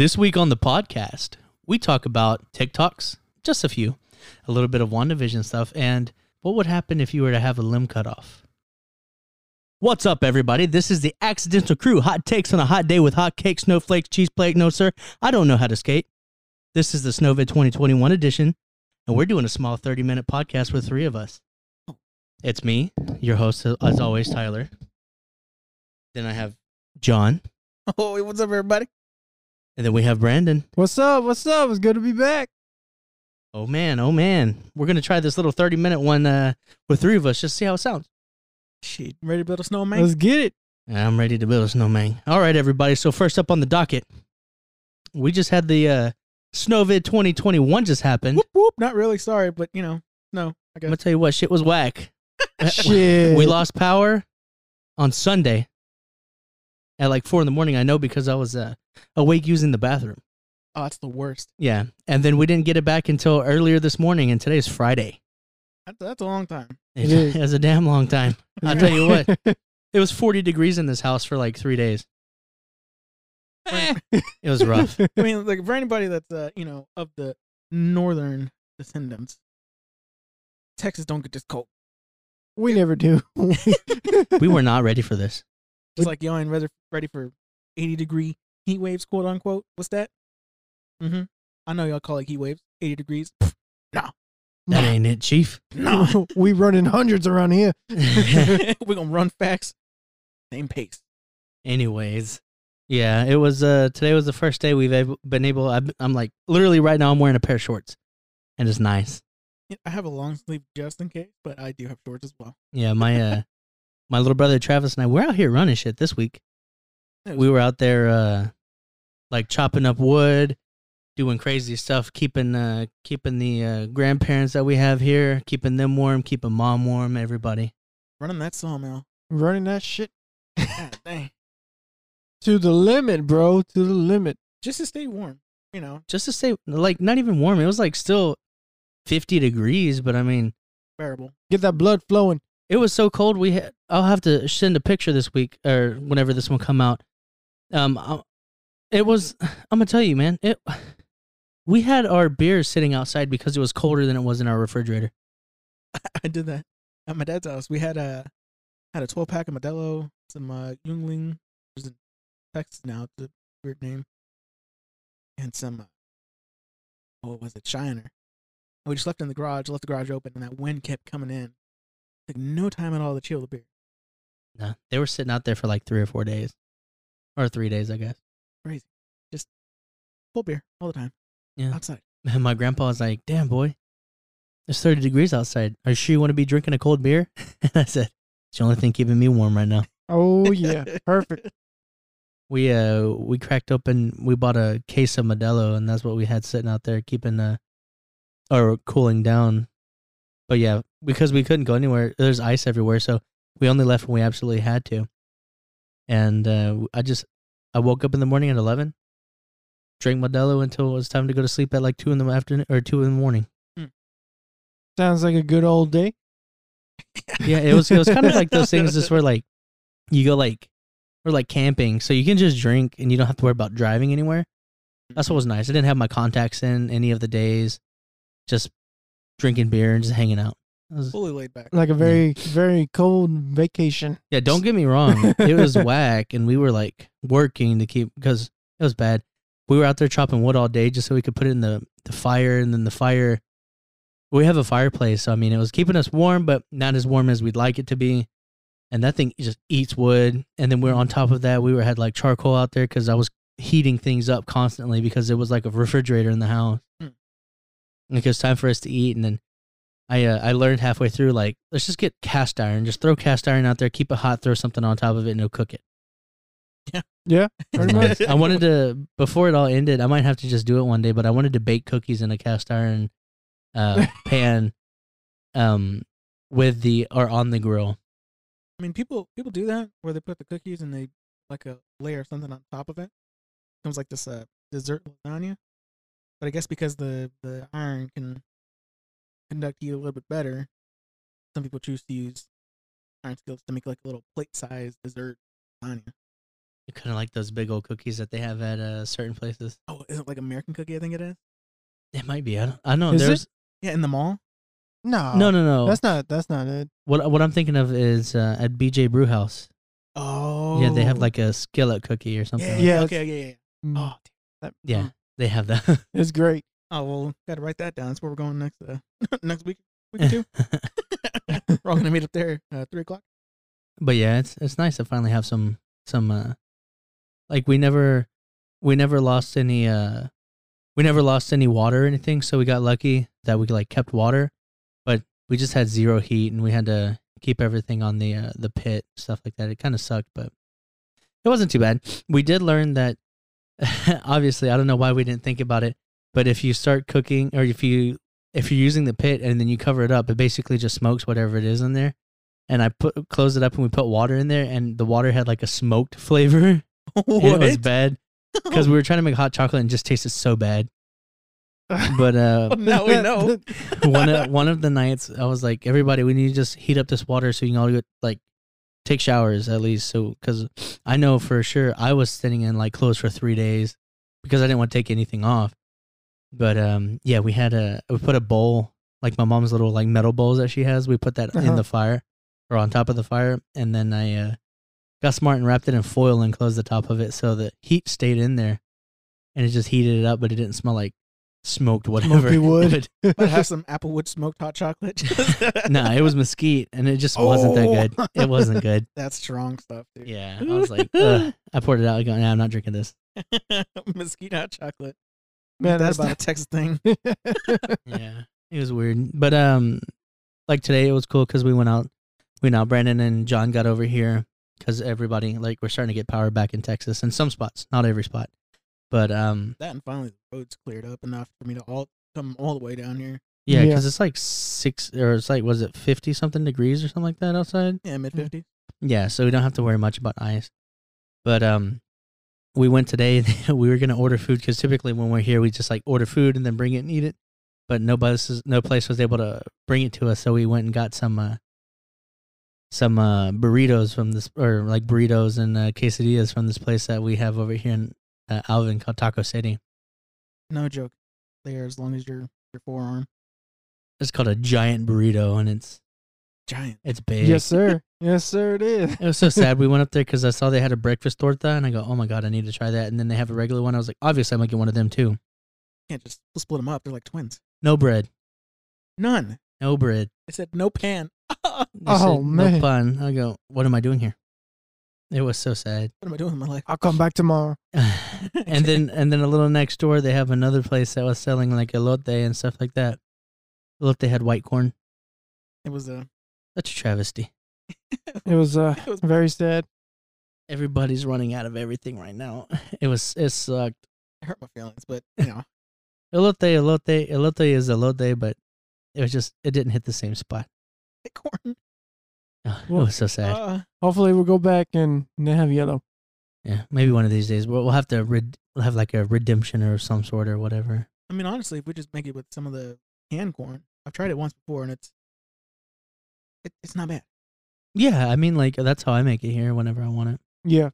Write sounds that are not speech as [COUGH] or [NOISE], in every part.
This week on the podcast, we talk about TikToks, just a few, a little bit of WandaVision stuff, and what would happen if you were to have a limb cut off. What's up, everybody? This is the Accidental Crew. Hot takes on a hot day with hot cakes, snowflakes, cheese plate. No, sir, I don't know how to skate. This is the Snowvid 2021 edition, and we're doing a small 30 minute podcast with three of us. It's me, your host, as always, Tyler. Then I have John, Oh, [LAUGHS] what's up, everybody? And then we have Brandon. What's up? What's up? It's good to be back. Oh man, oh man. We're gonna try this little 30 minute one uh, with three of us, just see how it sounds. Shit, ready to build a snowman? Let's get it. I'm ready to build a snowman. All right, everybody. So first up on the docket, we just had the uh, Snowvid 2021 just happened. whoop whoop. Not really. Sorry, but you know, no. I I'm gonna tell you what, shit was whack. [LAUGHS] Shit. we lost power on Sunday at like four in the morning. I know because I was uh, awake using the bathroom. Oh, that's the worst. Yeah, and then we didn't get it back until earlier this morning, and today is Friday. That's, that's a long time. It is. [LAUGHS] It was a damn long time. [LAUGHS] I'll tell you what. It was 40 degrees in this house for like three days. [LAUGHS] It was rough. I mean, like for anybody that's uh, you know, of the northern descendants, Texas don't get this cold. we never do. we were not ready for this. It's like y'all ain't ready for eighty degree heat waves, quote unquote. What's that? Mm-hmm. I know y'all call it heat waves. Eighty degrees. No, That ain't it, Chief. No. [LAUGHS] we running hundreds around here. [LAUGHS] [LAUGHS] We're gonna run facts. Same pace. Anyways, yeah, it was. Uh, today was the first day we've able, been able. I've, I'm like literally right now. I'm wearing a pair of shorts, and it's nice. I have a long sleeve just in case, but I do have shorts as well. Yeah, my uh, my little brother Travis and I we're out here running shit this week. We were out there, uh, like chopping up wood, doing crazy stuff, keeping uh, keeping the uh, grandparents that we have here, keeping them warm, keeping mom warm, everybody. running that sawmill. Running that shit God dang. to the limit, bro. To the limit. Just to stay warm, you know, Just to stay like, not even warm. It was like still 50 degrees, but I mean, bearable. Get that blood flowing. It was so cold. We had, I'll have to send a picture this week or whenever this one come out. Um, I- it was. [SIGHS] I'm gonna tell you, man. It. [SIGHS] We had our beers sitting outside because it was colder than it was in our refrigerator. [LAUGHS] I did that at my dad's house. We had a had a 12 pack of Modelo, some uh, Yuengling, which is Texas now. It's a weird name, and some. Uh, what was it? Shiner. We just left in the garage. Left the garage open, and that wind kept coming in. Took no time at all to chill the beer. No, they were sitting out there for like three or four days, or three days, I guess. Crazy. Just full beer all the time. Yeah. Outside. And [LAUGHS] my grandpa was like, "Damn boy, it's 30 degrees outside. Are you sure you want to be drinking a cold beer?" And [LAUGHS] I said, "It's the only thing keeping me warm right now." [LAUGHS] Oh yeah. Perfect. We uh we cracked open. We bought a case of Modelo, and that's what we had sitting out there, keeping uh or cooling down. But yeah, because we couldn't go anywhere, there's ice everywhere, so we only left when we absolutely had to. And uh, I just I woke up in the morning at eleven, drank Modelo until it was time to go to sleep at like two in the afternoon or two in the morning. Sounds like a good old day. Yeah, it was it was kind of like those things just [LAUGHS] where like you go like or like camping, so you can just drink and you don't have to worry about driving anywhere. That's what was nice. I didn't have my contacts in any of the days, just drinking beer and just hanging out. It was- Fully laid back. Like a very, very cold vacation. yeah, don't get me wrong, it was [LAUGHS] whack, and we were like working to keep because it was bad. We were out there chopping wood all day just so we could put it in the the fire, and then the fire. We have a fireplace, so I mean, it was keeping us warm, but not as warm as we'd like it to be. And that thing just eats wood. And then we're on top of that, we were had like charcoal out there because I was heating things up constantly because it was like a refrigerator in the house. Mm. And it was time for us to eat, and then I uh, I learned halfway through like let's just get cast iron, just throw cast iron out there, keep it hot, throw something on top of it, and it'll cook it. Yeah. Pretty much. [LAUGHS] I wanted to before it all ended. I might have to just do it one day, but I wanted to bake cookies in a cast iron uh, [LAUGHS] pan, um, with the or on the grill. I mean, people people do that where they put the cookies and they like a layer of something on top of it. Comes like this uh, dessert lasagna. But I guess because the the iron can conduct heat a little bit better, some people choose to use iron skillets to make like a little plate sized dessert lasagna. Kind of like those big old cookies that they have at uh, certain places. Oh, is it like American cookie? I think it is. It might be. I don't, I know. Is it? There's Yeah, in the mall. No, no, no, no. That's not. That's not it. what what I'm thinking of is uh, at BJ Brewhouse. Oh. Yeah, they have like a skillet cookie or something. Yeah. like- Yeah, yeah okay. Yeah. Yeah. Mm, Oh. that- yeah, mm, they have that. [LAUGHS] it's great. Oh well, gotta write that down. That's where we're going next. Uh, [LAUGHS] next week. Week or two. [LAUGHS] [LAUGHS] we're all gonna meet up there. Uh, three o'clock. but yeah, it's it's nice to finally have some some uh like we never we never lost any uh we never lost any water or anything, so we got lucky that we like kept water, but we just had zero heat and we had to keep everything on the uh, the pit stuff like that. It kind of sucked, but it wasn't too bad. We did learn that obviously I don't know why we didn't think about it, but if you start cooking or if you if you're using the pit and then you cover it up, it basically just smokes whatever it is in there. And I put closed it up and we put water in there, and the water had like a smoked [LAUGHS] flavor. It was bad [LAUGHS] because we were trying to make hot chocolate and just tasted so bad. But uh, [LAUGHS] now we know. one of one of the nights, I was like, everybody, we need to just heat up this water so you can all get like take showers at least. So because I know for sure I was sitting in like clothes for three days because I didn't want to take anything off. But um, yeah, we had a we put a bowl like my mom's little like metal bowls that she has. We put that in Uh-huh. the fire or on top of the fire, and then I uh, got smart and wrapped it in foil and closed the top of it so the heat stayed in there, and it just heated it up, but it didn't smell like smoked whatever. Smoky [LAUGHS] wood. But- [LAUGHS] have [LAUGHS] some applewood smoked hot chocolate. no, it was mesquite, and it just wasn't that good. Oh. It wasn't good. That's strong stuff, dude. Yeah, I was like, Ugh. I poured it out. I go, nah, I'm not drinking this. Mesquite hot chocolate. Man, that's that's about a Texas thing. [LAUGHS] Yeah, it was weird, but um, like today it was cool because we went out. We now out. Brandon and John got over here because everybody like we're starting to get power back in Texas in some spots, not every spot, but um, That and finally the roads cleared up enough for me to all come all the way down here. yeah, Yeah. because it's like six or it's like was it fifty something degrees or something like that outside. Yeah, mid fifties. Yeah, so we don't have to worry much about ice. But um, we went today. [LAUGHS] we were gonna order food because typically when we're here, we just like order food and then bring it and eat it. But nobody, no place was able to bring it to us, so we went and got some uh, some uh, burritos from this, or like burritos and uh, quesadillas from this place that we have over here in uh, Alvin called Taco City. No joke. There, as long as your your forearm It's called a giant burrito, and it's giant. it's big. yes, sir. Yes, sir. It is. It was so sad. We [LAUGHS] went up there because I saw they had a breakfast torta, and I go, "Oh my god, I need to try that." And then they have a regular one. I was like, "Obviously, I'm gonna get one of them too." Can't just split them up. They're like twins. No bread, None. no bread. I said no pan. [LAUGHS] Oh, said, man. no pun. I go, "What am I doing here?" It was so sad. What am I doing with my life? I'll come back tomorrow. [LAUGHS] and then, and then a little next door, they have another place that was selling like elote and stuff like that. Elote had white corn. it was a. Such a travesty. [LAUGHS] It was uh It was- very sad. Everybody's running out of everything right now. [LAUGHS] It was it sucked. it hurt my feelings, but you know, [LAUGHS] Elote, elote, elote is elote, but it was just it didn't hit the same spot. corn. Oh, it was so sad. Uh, Hopefully, we'll go back and they have yellow. yeah, maybe one of these days we'll, we'll have to red, we'll have like a redemption or some sort or whatever. I mean, honestly, if we just make it with some of the canned corn, I've tried it once before, and it's it, it's not bad. Yeah, I mean like that's how I make it here whenever I want it. Yeah.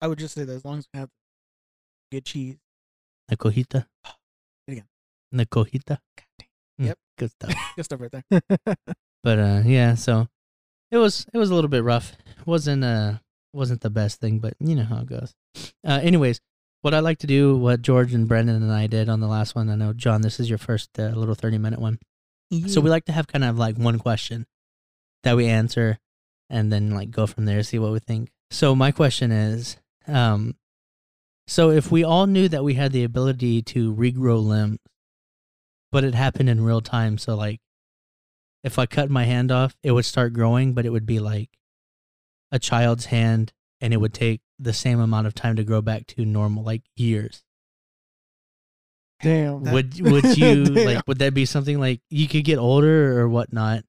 I would just say that as long as we have good cheese, The cojita. Again. The cojita. Mm, Yep. Good stuff. [LAUGHS] good stuff right there. [LAUGHS] but uh yeah, so it was it was a little bit rough. It wasn't uh wasn't the best thing, but you know how it goes. Uh anyways, what I like to do, what George and Brendan and I did on the last one, I know John, this is your first uh, little 30 minute one. So we like to have kind of like one question that we answer and then like go from there, see what we think. So my question is, um, so if we all knew that we had the ability to regrow limbs, but it happened in real time, so like if I cut my hand off, it would start growing, but it would be like a child's hand and it would take the same amount of time to grow back to normal, like years Damn. Would would you [LAUGHS] like would that be something like you could get older or whatnot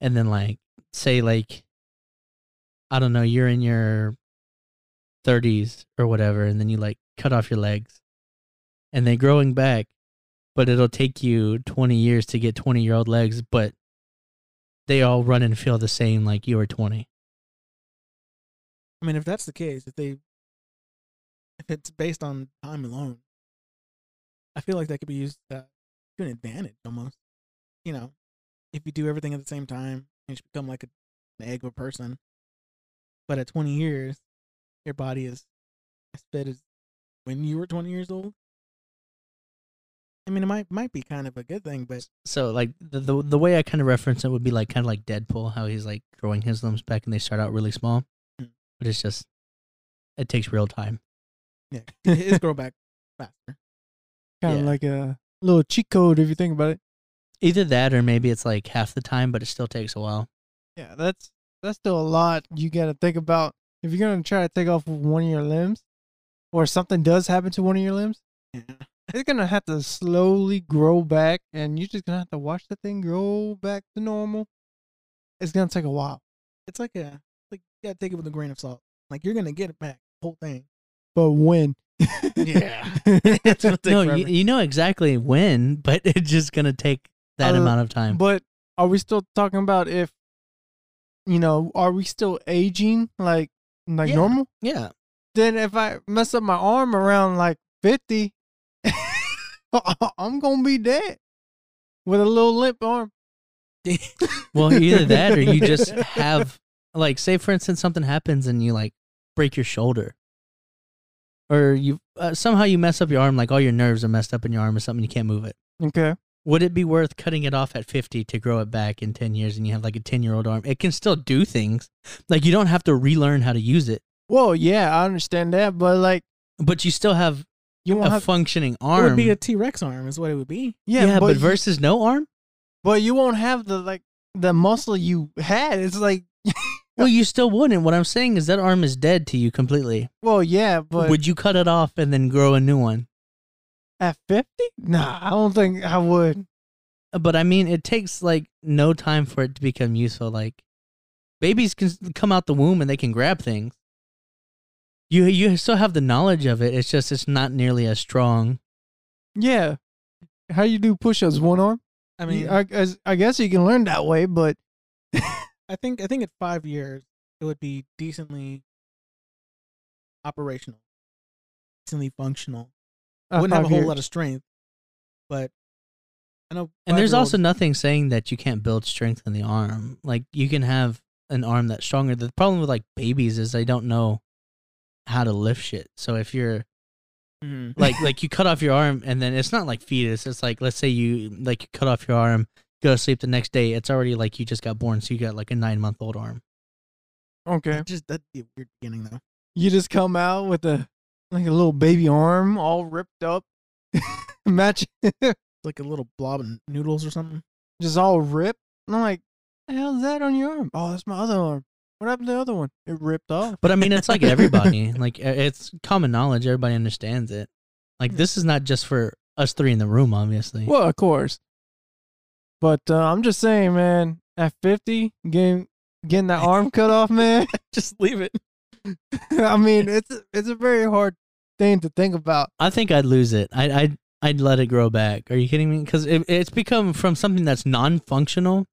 and then like say like i don't know you're in your 30s or whatever and then you like cut off your legs and they're growing back but it'll take you 20 years to get 20 year old legs but they all run and feel the same like you were 20 I mean, if that's the case, if they if it's based on time alone, I feel like that could be used uh, to an advantage almost. You know, if you do everything at the same time, you should become like a, an egg of a person. But at 20 years, your body is as fit as when you were 20 years old. I mean, it might might be kind of a good thing, but So like the, the the way I kind of reference it would be like kind of like Deadpool, how he's like growing his limbs back and they start out really small, Mm. but it's just it takes real time. yeah, [LAUGHS] his grow back faster. Kind of Yeah. like a little cheat code if you think about it. Either that or maybe it's like half the time, but it still takes a while. Yeah, that's that's still a lot you got to think about if you're gonna try to take off one of your limbs, or something does happen to one of your limbs. Yeah. It's gonna have to slowly grow back, and you're just gonna have to watch the thing grow back to normal. It's gonna take a while, It's like a like you gotta take it with a grain of salt. Like you're gonna get it back, whole thing. but when? Yeah. It's gonna take no, you, you know exactly when, but [LAUGHS] it's just gonna take that Uh, amount of time. But are we still talking about if, you know, are we still aging like like Yeah. normal? yeah, Then if I mess up my arm around like fifty, [LAUGHS] I'm gonna be dead with a little limp arm. [LAUGHS] well, either that or you just [LAUGHS] have like say for instance something happens and you like break your shoulder, or you uh, somehow you mess up your arm, like all your nerves are messed up in your arm or something, you can't move it. Okay. Would it be worth cutting it off at 50 to grow it back in 10 years and you have like a 10 year old arm? It can still do things. Like you don't have to relearn how to use it, Well, yeah, I understand that, but like but you still have you won't a have functioning arm. It would be a T Rex arm, is what it would be. yeah, yeah, but, you- versus no arm? but you won't have the like the muscle you had. It's like [LAUGHS] Well, you still wouldn't. What I'm saying is that arm is dead to you completely. well, yeah, but would you cut it off and then grow a new one? At fifty, nah, I don't think I would. But I mean, it takes like no time for it to become useful. Like babies can come out the womb and they can grab things. You you still have the knowledge of it. It's just it's not nearly as strong. Yeah, how you do push-ups one arm? I I mean, mean, I, guess- I guess you can learn that way, but [LAUGHS] I think I think at five years it would be decently operational, decently functional. Uh, Wouldn't have a whole years. lot of strength, but I know. And there's also nothing saying that you can't build strength in the arm. Like you can have an arm that's stronger. The problem with like babies is they don't know how to lift shit. So if you're Mhm. like [LAUGHS] like you cut off your arm and then it's not like fetus. It's like let's say you like you cut off your arm, go to sleep the next day. It's already like you just got born, so you got like a nine month old arm. Okay, That just that'd be a weird beginning though. you just come out with a like a little baby arm all ripped up, [LAUGHS] match Like a little blob of noodles or something. just all ripped. And I'm like, the hell's that on your arm? Oh, that's my other arm. What happened to the other one? It ripped off. But I mean, it's like everybody. [LAUGHS] like it's common knowledge. Everybody understands it. Like this is not just for us three in the room, obviously. Well, of course. But uh, I'm just saying, man. At 50, getting getting that [LAUGHS] arm cut off, man. Just leave it. I mean, it's it's a very hard thing to think about. I think I'd lose it. I, I'd I'd let it grow back. Are you kidding me? Because it, it's become from something that's non-functional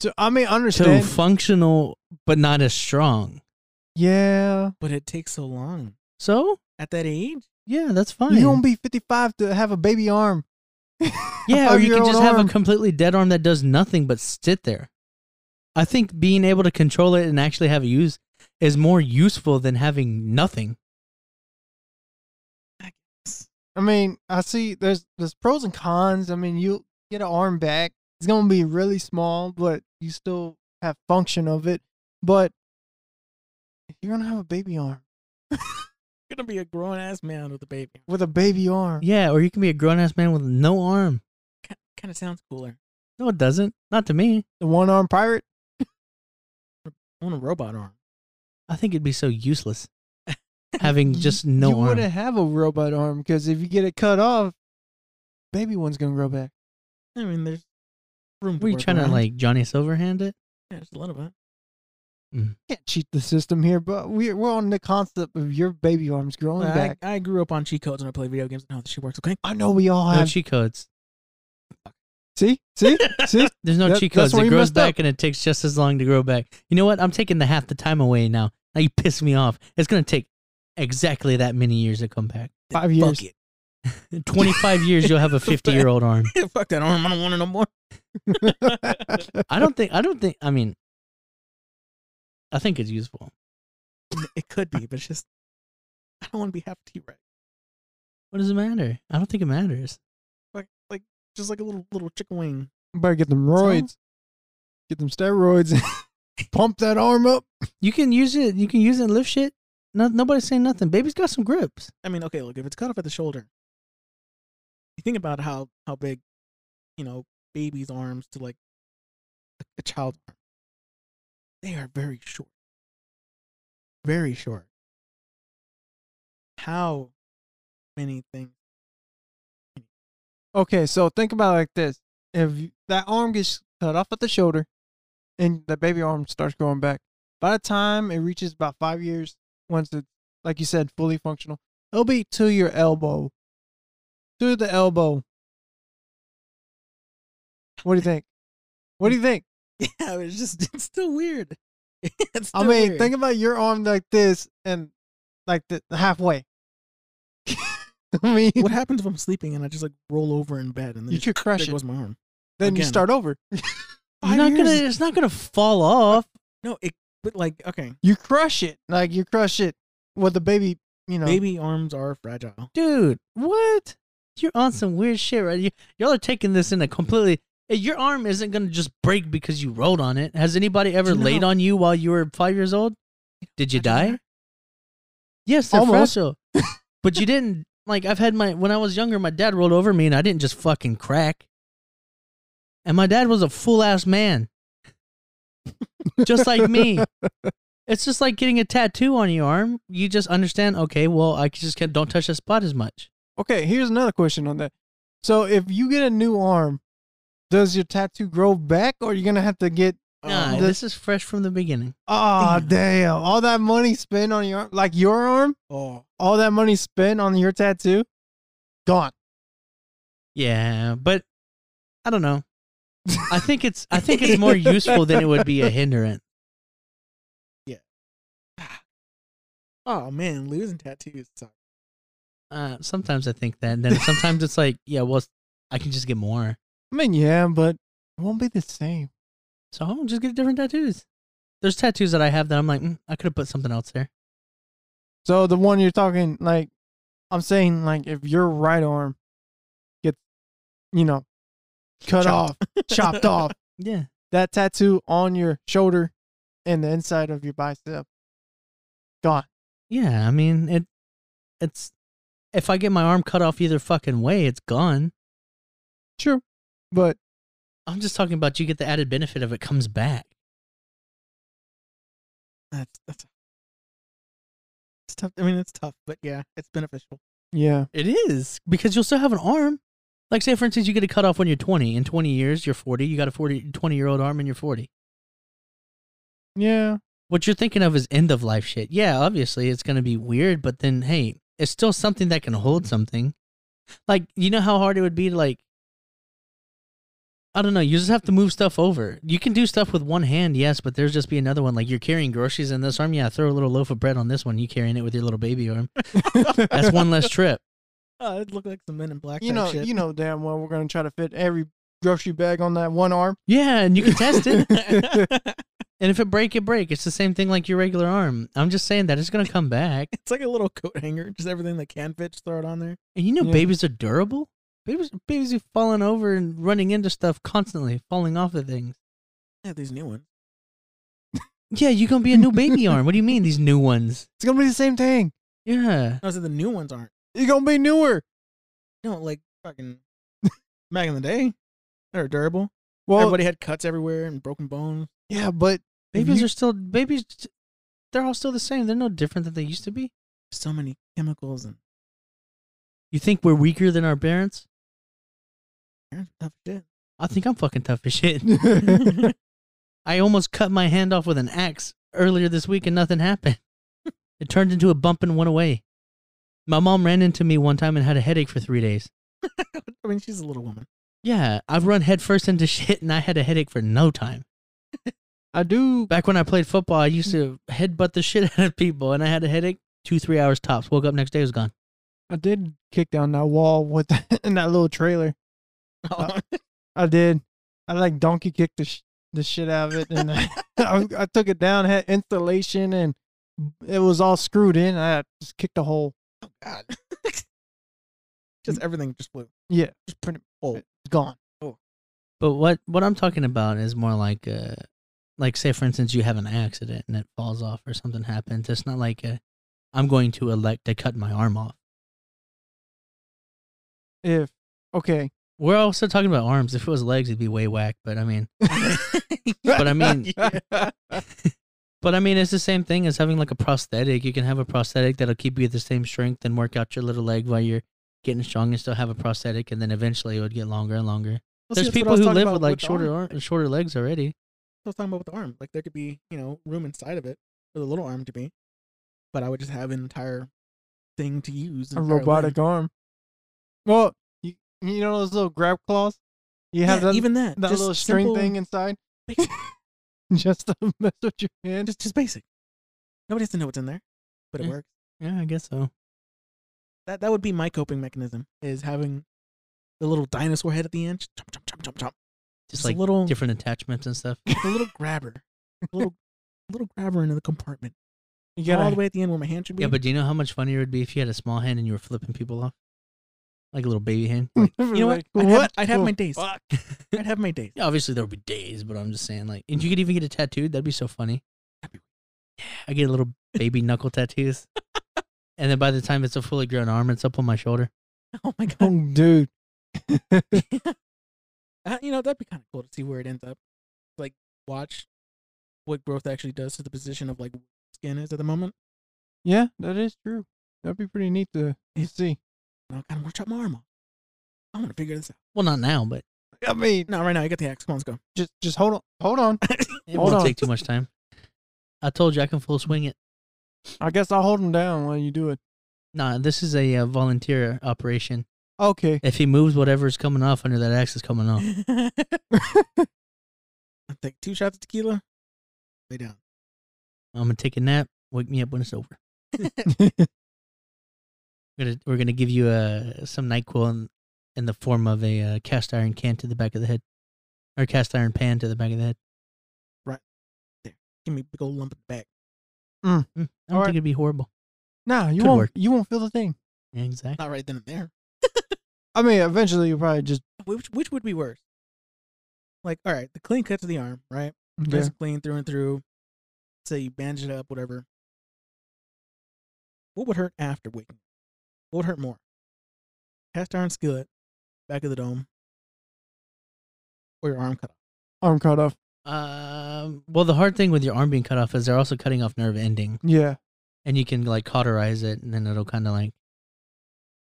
So I mean, to understand. functional but not as strong. yeah, But it takes so long So at that age. yeah, that's fine. you gonna be 55 to have a baby arm. [LAUGHS] yeah, or you can five-year-old just have a completely dead arm that does nothing but sit there. I think being able to control it and actually have it use is more useful than having nothing. I mean, I see there's there's pros and cons. I mean, you get an arm back. It's gonna be really small, but you still have function of it. But you're gonna have a baby arm You're [LAUGHS] gonna be a grown ass man with a baby. with a baby arm, Yeah, or you can be a grown ass man with no arm. Kind of sounds cooler. No, it doesn't. Not to me. the one arm pirate. I want a robot arm. I think it'd be so useless having mm-hmm. just no you arm. wouldn't have a robot arm because if you get it cut off, baby one's gonna grow back. I mean, there's room. To Were you work trying to like Johnny Silverhand it? Yeah, just a little bit. Mm. Can't cheat the system here, but we're we're on the concept of your baby arms growing Well, back. I, I grew up on cheat codes when I play video games and how this shit works. Okay. I know we all No have. cheat codes. see, see, [LAUGHS] see. There's no That- cheat codes. where It you grows messed up. back and it takes just as long to grow back. You know what? I'm taking the half the time away now. Now you piss me off. It's gonna take exactly that many years to come back. Five years. Fuck [LAUGHS] In 25 years, you'll have a 50 year old [LAUGHS] arm. it. Fuck that arm. I don't want it no more. [LAUGHS] I don't think. I don't think. I mean, I think it's useful. It could be, but it's just I don't want to be half T Rex. What does it matter? I don't think it matters. Like like just like a little little chicken wing. Better get them roids. Get them steroids. Pump that arm up. You can use it. You can use it and lift shit. No, nobody's saying nothing. Baby's got some grips. I mean, okay, look, if it's cut off at the shoulder, you think about how how big, you know, baby's arms to like a, a child's arm. They are very short. Very short. How many things? Okay, so think about it like this: if you- that arm gets cut off at the shoulder, and the baby arm starts growing back, by the time it reaches about five years, once it's like you said, fully functional, it'll be to your elbow, to the elbow. What do you think? What do you think? [LAUGHS] Yeah, it's just it's still weird. [LAUGHS] it's I mean, weird. think about your arm like this and like the halfway. [LAUGHS] I mean, what happens if I'm sleeping and I just like roll over in bed and then you could crush there it. goes my arm. Then you start over. You're not gonna. It's not gonna fall off. No, it but like okay, You crush it. Like you crush it with the baby, you know. baby arms are fragile. Dude, what? You're on some weird shit, right? You, y'all are taking this in a completely. Eh, your arm isn't gonna just break because you rolled on it. Has anybody ever you laid on you while you were five years old? Did you die? Yes, they're Almost. fragile. [LAUGHS] but you didn't. Like I've had my when I was younger, my dad rolled over me and I didn't just fucking crack. And my dad was a full ass man, just like me. It's just like getting a tattoo on your arm. You just understand. Okay, well, I just can't. Don't touch the spot as much. Okay, here's another question on that. So if you get a new arm, does your tattoo grow back, or you gonna have to get? Uh, nah, Oh, this is fresh from the beginning. Oh [LAUGHS] Damn. damn! All that money spent on your arm, like your arm, oh, all that money spent on your tattoo, gone. Yeah, but I don't know. I think it's I think it's more useful than it would be a hindrance. [LAUGHS] Yeah. Oh man, losing tattoos suck. Uh, sometimes I think that, and then sometimes it's like, yeah, well, I can just get more. I mean, yeah, but it won't be the same. So I'll just get different tattoos. There's tattoos that I have that I'm like, mm, I could have put something else there. So the one you're talking, like, I'm saying, like, if your right arm gets, you know, cut off, chopped [LAUGHS] off, Yeah, that tattoo on your shoulder and the inside of your bicep, gone. yeah. I mean, it. It's if I get my arm cut off either fucking way, it's gone. True, but I'm just talking about you get the added benefit of it comes back. That's that's it's tough. I mean, it's tough, but yeah, it's beneficial. yeah, It is because you'll still have an arm. Like say for instance, you get a cut off when you're 20. In 20 years, you're 40. You got a 40, 20 year old arm and you're 40. yeah. What you're thinking of is end of life shit. Yeah, obviously it's gonna be weird, but then hey, it's still something that can hold something. Like you know how hard it would be to like. I don't know. You just have to move stuff over. You can do stuff with one hand, yes, but there's just be another one. Like you're carrying groceries in this arm. Yeah, throw a little loaf of bread on this one. You carrying it with your little baby arm. [LAUGHS] That's one less trip. Oh, it looked like some Men in Black. You know, shit. you know damn well we're gonna try to fit every grocery bag on that one arm. Yeah, and you can test it. [LAUGHS] [LAUGHS] And if it break, it break. It's the same thing like your regular arm. I'm just saying that it's gonna come back. it's like a little coat hanger. Just everything that can fit, just throw it on there. And you know, Yeah. babies are durable. Babies, babies are falling over and running into stuff constantly, falling off of things. Yeah, these new ones. Yeah, you gonna be a new baby [LAUGHS] arm. What do you mean these new ones? It's gonna be the same thing. Yeah, No, said the new ones aren't. You're gonna be newer. No, like fucking [LAUGHS] back in the day, they were durable. Well, Everybody had cuts everywhere and broken bones. yeah, but babies you- are still babies. They're all still the same. They're no different than they used to be. So many chemicals and You think we're weaker than our parents? parents tough shit. I think I'm fucking tough as shit. [LAUGHS] [LAUGHS] I almost cut my hand off with an axe earlier this week and nothing happened. it turned into a bump and went away. My mom ran into me one time and had a headache for three days. [LAUGHS] I mean, she's a little woman. Yeah, I've run headfirst into [LAUGHS] shit and I had a headache for no time. I do. Back when I played football, I used to headbutt the shit [LAUGHS] out of people and I had a headache. two, three hours tops. Woke up next day, it was gone. I did kick down that wall with in that little trailer. Oh, uh, I did. I like donkey kicked the sh- the shit out of it, and I, uh, I, I took it down. Had installation, and it was all screwed in. I just kicked a hole. Oh God. [LAUGHS] just everything just blew. Yeah, Just pretty oh. it's gone. But what what I'm talking about is more like uh like say for instance you have an accident and it falls off or something happens. It's not like i I'm going to elect to cut my arm off. If okay, We're also talking about arms. If it was legs, it'd be way whack. But I mean, [LAUGHS] But I mean- [LAUGHS] but I mean, it's the same thing as having like a prosthetic. You can have a prosthetic that'll keep you at the same strength and work out your little leg while you're getting strong and still have a prosthetic, and then eventually it would get longer and longer. Well, There's that's what I people who live with like the shorter arm. arm, shorter legs already. I was talking about with the arm. Like there could be, you know, room inside of it for the little arm to be, but I would just have an entire thing to use. a robotic limb. arm. Well, you you know those little grab claws. You have Yeah, that even that. that just little string simple- thing inside, basic- [LAUGHS] just to mess with your hand. just just basic. Nobody has to know what's in there, but it Yeah. works. Yeah, I guess so. That that would be my coping mechanism is having the little dinosaur head at the end. Just Chomp, chomp, chomp, chomp, chomp. Just Just like a little, different attachments and stuff. a little grabber, a little, little grabber into the compartment. You all gotta the way at the end where my hand should be. Yeah, but do you know how much funnier it would be if you had a small hand and you were flipping people off? Like a little baby hand. [LAUGHS] you know what? I'd have, I'd have Oh, my days. fuck. [LAUGHS] I'd have my days. Yeah, obviously there would be days, but I'm just saying, like, and you could even get a tattooed. That'd be so funny. Yeah, I get a little baby knuckle tattoos, [LAUGHS] and then by the time it's a fully grown arm, it's up on my shoulder. Oh my god. Oh, dude. Uh, you know, that'd be kind of cool to see where it ends up. Like, watch what growth actually does to the position of like skin is at the moment. yeah, that is true. That'd be pretty neat to see. I kind of want to chop my arm off. I want to figure this out. Well, not now, but I mean, No, right now I got the axe. Come on, let's go. just just hold on, hold on. [LAUGHS] it Hold won't on. take too much time. I told you I can full swing it. I guess I'll hold him down while you do it. Nah, this is a uh, volunteer operation. Okay. If he moves, whatever's coming off under that axe is coming off. [LAUGHS] I'll take two shots of tequila. Lay down. I'm gonna take a nap. Wake me up when it's over. [LAUGHS] We're gonna we're gonna give you uh, some Nyquil in, in the form of a uh, cast iron can to the back of the head, or cast iron pan to the back of the head. Right there, give me a big old lump in the back. Mm. Mm. I don't Alright. think it'd be horrible. nah, you Could won't. work. You won't feel the thing. Yeah, exactly. Not right then and there. [LAUGHS] I mean, eventually you'll probably just Which which would be worse? Like, all right, the clean cut to the arm, right? yeah. And clean through and through. Say you bandage it up, whatever. What would hurt after waking? Up? What would hurt more? Cast iron skillet, back of the dome, or your arm cut off? arm cut off. Um. Well, the hard thing with your arm being cut off is they're also cutting off nerve ending, Yeah. and you can like cauterize it, and then it'll kind of like,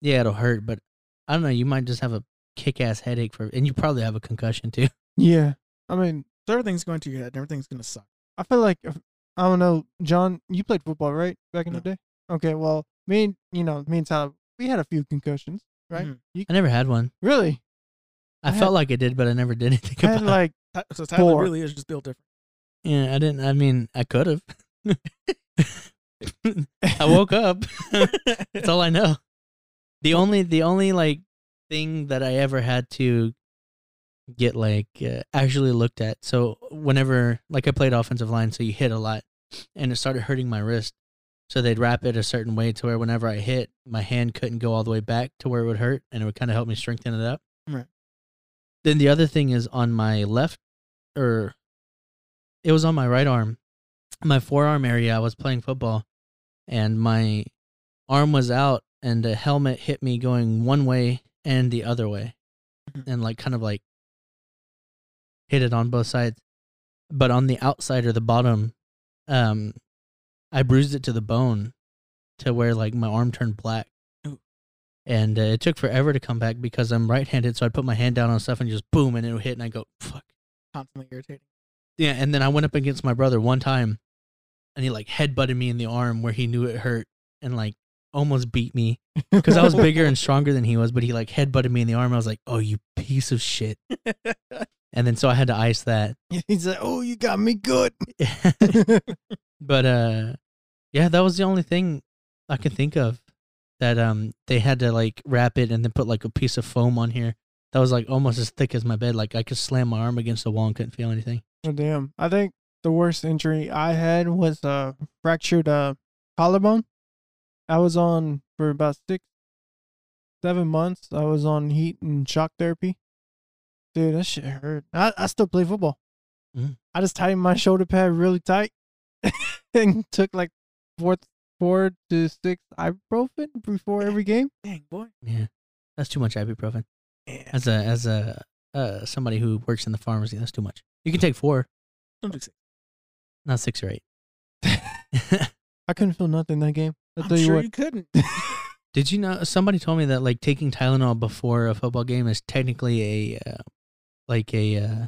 yeah, it'll hurt, but I don't know. You might just have a kick-ass headache for, and you probably have a concussion too. [LAUGHS] Yeah. I mean, So everything's going to your head, and everything's gonna suck. I feel like if, I don't know, John. You played football, right? Back in No. the day. Okay. Well, me and you know, me and Tyler, we had a few concussions, right? Mhm. You I never had one. really? I, I felt had- like I did, but I never did [LAUGHS] anything I had about it. like Ty- So Tyler Four. really is just built different. Yeah, I didn't. I mean, I could have. [LAUGHS] I woke up. [LAUGHS] That's all I know. The only, the only like thing that I ever had to get like uh, actually looked at. So whenever, like, I played offensive line, so you hit a lot, and it started hurting my wrist. So they'd wrap it a certain way to where whenever I hit, my hand couldn't go all the way back to where it would hurt, and it would kind of help me strengthen it up. Right. Then the other thing is on my left, or it was on my right arm, my forearm area. I was playing football, and my arm was out, and the helmet hit me going one way and the other way, Mhm. and like kind of like hit it on both sides. But on the outside or the bottom, um, I bruised it to the bone, to where like my arm turned black. Ooh. And uh, it took forever to come back because I'm right-handed, so I'd put my hand down on stuff and just boom, and it would hit, and I go fuck. Constantly irritating. Yeah, and then I went up against my brother one time, and he like headbutted me in the arm where he knew it hurt, and like almost beat me because I was bigger and [LAUGHS] stronger than he was. But he like headbutted me in the arm. I was like, "Oh, you piece of shit!" [LAUGHS] And then so I had to ice that. [LAUGHS] He's like, "Oh, you got me good." But uh, yeah, that was the only thing. I could think of that um they had to like wrap it and then put like a piece of foam on here that was like almost as thick as my bed. Like I could slam my arm against the wall and couldn't feel anything. Oh damn! I think the worst injury I had was a fractured uh, collarbone. I was on for about six, seven months. I was on heat and shock therapy. Dude, that shit hurt. I, I still play football. Mm. I just tightened my shoulder pad really tight [LAUGHS] and took like four, four to six ibuprofen before every game. Dang boy. Yeah, that's too much ibuprofen. Yeah. As a as a uh somebody who works in the pharmacy, that's too much. You can take four, Don't do six. not six or eight. [LAUGHS] I couldn't feel nothing that game. I'll I'm tell you sure what. you couldn't. [LAUGHS] Did you know? Somebody told me that like taking Tylenol before a football game is technically a uh, like a uh,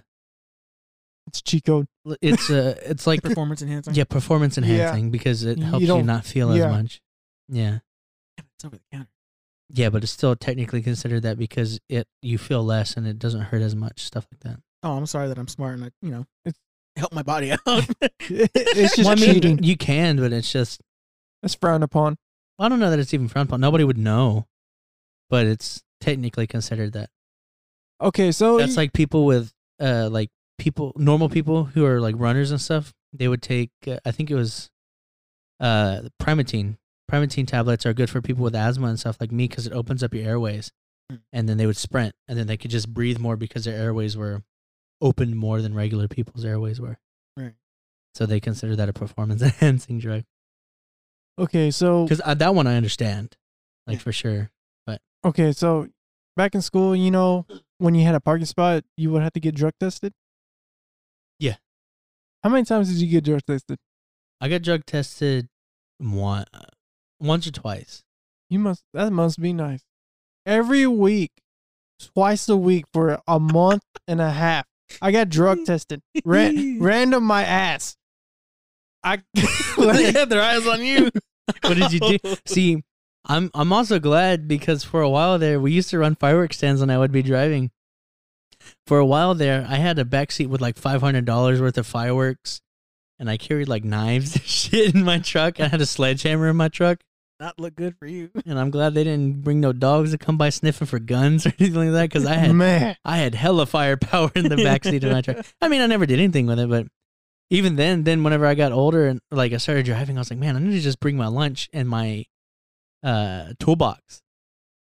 It's cheat code. it's a it's like [LAUGHS] Performance enhancing. yeah performance enhancing because it helps you, don't- not feel yeah. as much. Yeah, Yeah, It's over the counter. yeah, but it's still technically considered that because it you feel less and it doesn't hurt as much. Stuff like that. Oh, I'm sorry that I'm smart and I, you know, It's- help my body [LAUGHS] out. [LAUGHS] it's just Well, I mean, cheating. you can, but it's just It's frowned upon. I don't know that it's even frowned upon. Nobody would know, but it's technically considered that. Okay, so That's like people with uh like people normal people who are like runners and stuff. They would take uh, I think it was uh Primatene. Primatene tablets are good for people with asthma and stuff like me because it opens up your airways, Hmm. and then they would sprint and then they could just breathe more because their airways were opened more than regular people's airways were. Right. So they consider that a performance [LAUGHS] enhancing drug. okay, so Because uh, that one I understand, like for sure. But okay, so back in school, you know, when you had a parking spot, you would have to get drug tested. How many times did you get drug tested? I got drug tested one, once or twice. You must. That must be nice. Every week, twice a week for a month and a half. I got drug [LAUGHS] tested. Ran, [LAUGHS] random my ass. I [LAUGHS] they have their eyes on you. What did you do? See, I'm I'm also glad because for a while there we used to run fireworks stands when I would be driving. For a while there, I had a backseat with like five hundred dollars worth of fireworks, and I carried like knives and [LAUGHS] shit in my truck. I had a sledgehammer in my truck, Not look good for you. and I'm glad they didn't bring no dogs to come by sniffing for guns [LAUGHS] or anything like that because I had man. I had hella firepower in the backseat of my truck. [LAUGHS] I mean, I never did anything with it, but even then, then whenever I got older and like I started driving, I was like, man, I need to just bring my lunch and my uh toolbox,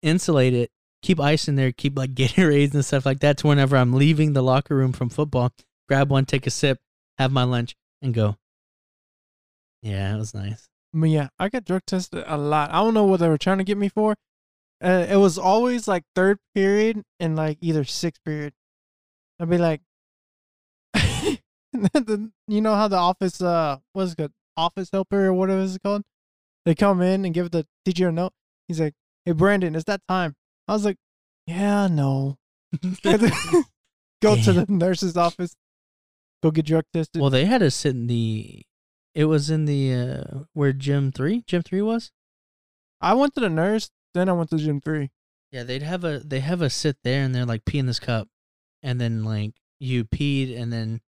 insulate it, keep ice in there, keep like [LAUGHS] Gatorades and stuff like that. To whenever I'm leaving the locker room from football, grab one, take a sip, have my lunch, and go. Yeah, it was nice. But yeah, I got drug tested a lot. I don't know what they were trying to get me for. Uh, it was always like third period and like either sixth period. I'd be like, [LAUGHS] the, you know how the office, uh, what's called? Office helper or whatever it's called? They come in and give the teacher a note. He's like, hey, Brandon, it's that time. I was like, yeah, no. [LAUGHS] [LAUGHS] Go to the nurse's office, go get drug tested. Well, they had us sit in the. It was in the uh where gym three, gym three was. I went to the nurse, then I went to gym three. Yeah, they'd have a they have a sit there and they're like pee in this cup, and then like you peed and then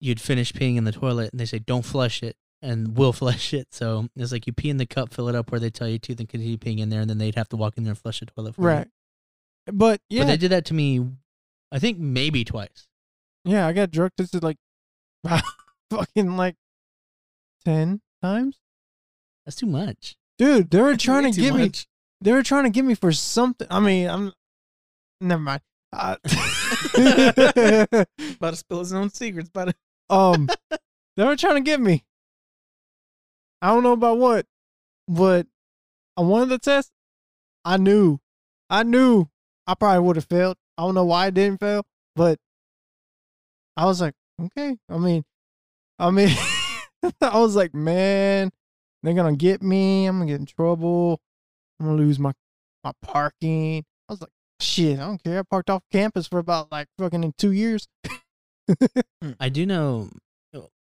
you'd finish peeing in the toilet and they say don't flush it and we'll flush it. So it's like you pee in the cup, fill it up where they tell you to, then continue peeing in there, and then they'd have to walk in there and flush the toilet. For you. Right. But yeah, But they did that to me, I think maybe twice. Yeah, I got drug tested like [LAUGHS] fucking like ten times. That's too much. Dude, they were trying to get me. They were trying to get me for something. I mean, I'm never mind. Uh, [LAUGHS] [LAUGHS] About to spill his own secrets. About to, um, they were trying to get me. I don't know about what, but on one of the tests, I knew, I knew I probably would have failed. I don't know why I didn't fail, but I was like, okay. I mean, I mean, [LAUGHS] I was like, man, they're gonna get me. I'm gonna get in trouble. I'm gonna lose my my parking. I was like, shit, I don't care. I parked off campus for about like fucking in two years. [LAUGHS] I do know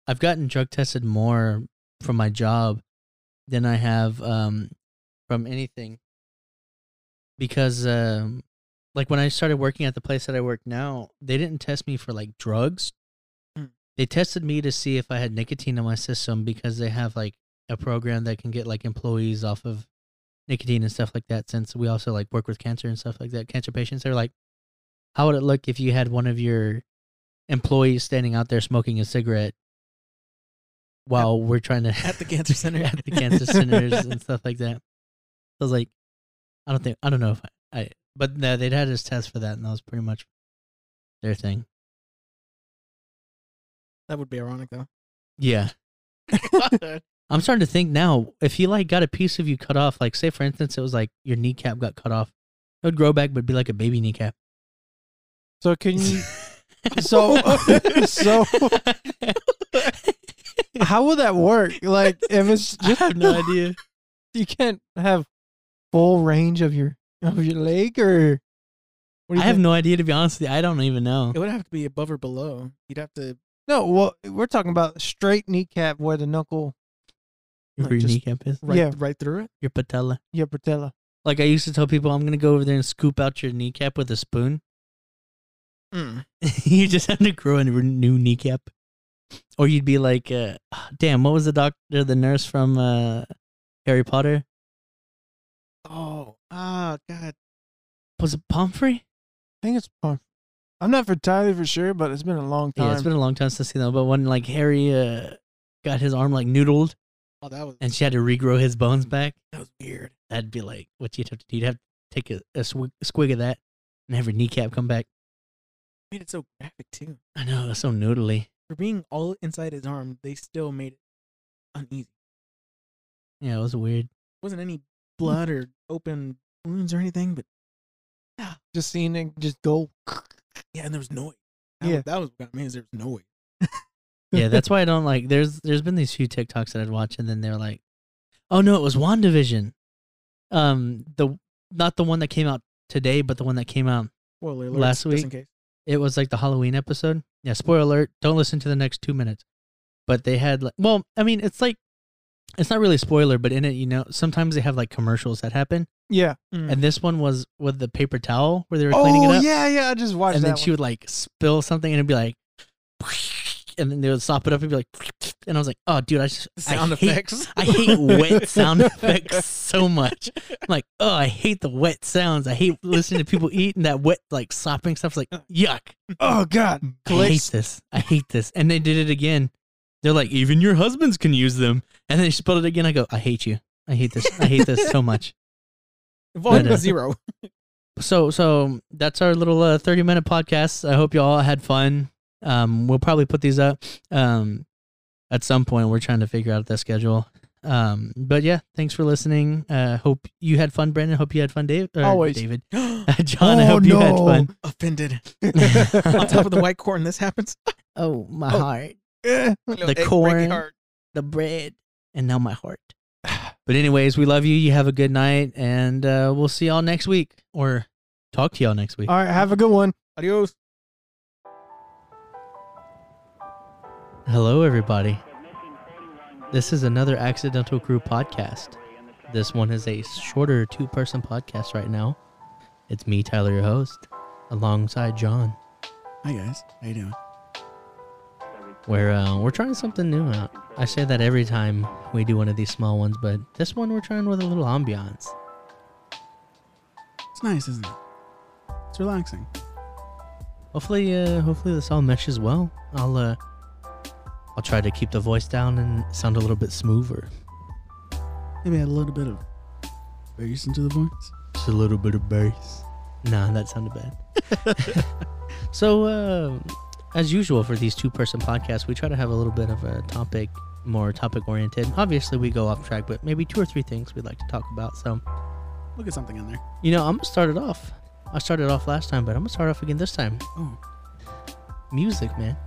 I've gotten drug tested more from my job than I have um, from anything. Because um, like when I started working at the place that I work now, they didn't test me for like drugs. Hmm. They tested me to see if I had nicotine in my system because they have like a program that can get like employees off of nicotine and stuff like that. Since we also like work with cancer and stuff like that, cancer patients. They're like, how would it look if you had one of your employees standing out there smoking a cigarette while we're trying to At the cancer [LAUGHS] center. at the cancer centers and [LAUGHS] stuff like that. I was like, I don't think I don't know if I, I but no, they'd had us test for that, and that was pretty much their thing. That would be ironic though. Yeah, [LAUGHS] I'm starting to think now. If you like got a piece of you cut off, like say for instance, it was like your kneecap got cut off, it would grow back, but be like a baby kneecap. So can you? So so how will that work? Like if it's [LAUGHS] I just have no idea. [LAUGHS] you can't have full range of your of your leg or what do I you have think? no idea to be honest with you. I don't even know. It would have to be above or below. You'd have to no. Well, we're talking about straight kneecap where the knuckle, Where like, your kneecap is, right Yeah. right through it. your patella. your patella. Like I used to tell people, I'm gonna go over there and scoop out your kneecap with a spoon. Mm. [LAUGHS] you just have to grow a new kneecap. Or you'd be like, uh, damn, what was the doctor, the nurse from uh, Harry Potter? Oh, ah, God. Was it Pomfrey? I think it's Pomfrey. I'm not entirely for sure, but it's been a long time. Yeah, it's been a long time since I've seen that. But when like Harry uh, got his arm like noodled Oh, that was and she had to regrow his bones back, that was weird. that'd be like what you'd have to do. You'd have to take a, a swig, squig of that and have your kneecap come back. Made it so graphic too. I know, that's so noodly. For being all inside his arm, they still made it uneasy. Yeah, it was weird. wasn't any blood or open wounds or anything, but yeah, just seeing it just go. yeah, and there was noise. That Yeah. was, that was what got me. Is there was noise. yeah, that's [LAUGHS] why I don't like. There's there's been these few TikToks that I'd watch, and then they're like, "Oh no, it was Wandavision." Um, the not the one that came out today, but the one that came out. Spoiler alert, Last just in week? case. It was like the Halloween episode. Yeah, spoiler alert. Don't listen to the next two minutes. But they had like, well, I mean, it's like, it's not really spoiler, but in it, you know, sometimes they have like commercials that happen, Yeah. Mm. and this one was with the paper towel where they were cleaning Oh it up, yeah, yeah. I just watched that. and that. then she would like spill something, and it'd be like. [LAUGHS] And then they would sop it up and be like, and I was like, "Oh, dude, I just I sound hate effects. I hate wet [LAUGHS] sound effects so much. I'm like, oh, I hate the wet sounds. I hate listening to people eat and that wet, like sopping stuff. It's like, yuck. oh god, I hate this. I hate this. And they did it again. They're like, even your husbands can use them. And then they spelled it again. I go, I hate you. I hate this. I hate this so much. [LAUGHS] Volume But, uh, zero. So, so that's our little uh, 30 minute podcast. I hope you all had fun. Um, we'll probably put these up um, at some point. We're trying to figure out the schedule. Um, but yeah, thanks for listening. Uh, hope you had fun, Brandon. Hope you had fun, Dave. or Always. David. [GASPS] [LAUGHS] John, I Oh, hope you had fun. Offended. [LAUGHS] On top of the white corn, this happens. [LAUGHS] Oh, my Oh. heart, Eh. Little egg corn. heart. the bread, and now my heart. [SIGHS] But anyways, we love you. You have a good night, and uh, we'll see y'all next week, or talk to y'all next week. All right, have a good one. Adios. Hello, everybody. This is another Accidental Crew podcast. This one is a shorter two person podcast right now. It's me, Tyler, your host, alongside John, Hi guys. How you doing? where uh, we're trying something new out. I say that every time we do one of these small ones, but this one we're trying with a little ambiance. It's nice, isn't it? It's relaxing. Hopefully, uh, hopefully this all meshes well. I'll, uh, I'll try to keep the voice down and sound a little bit smoother. Maybe add a little bit of bass into the voice. Just a little bit of bass. Nah, that sounded bad. [LAUGHS] [LAUGHS] so, uh, as usual for these two-person podcasts, we try to have a little bit of a topic, more topic-oriented. Obviously, we go off track, but maybe two or three things we'd like to talk about. So, Look at something in there. you know, I'm gonna start it off. I started off last time, but I'm gonna start off again this time. Oh, Music, man.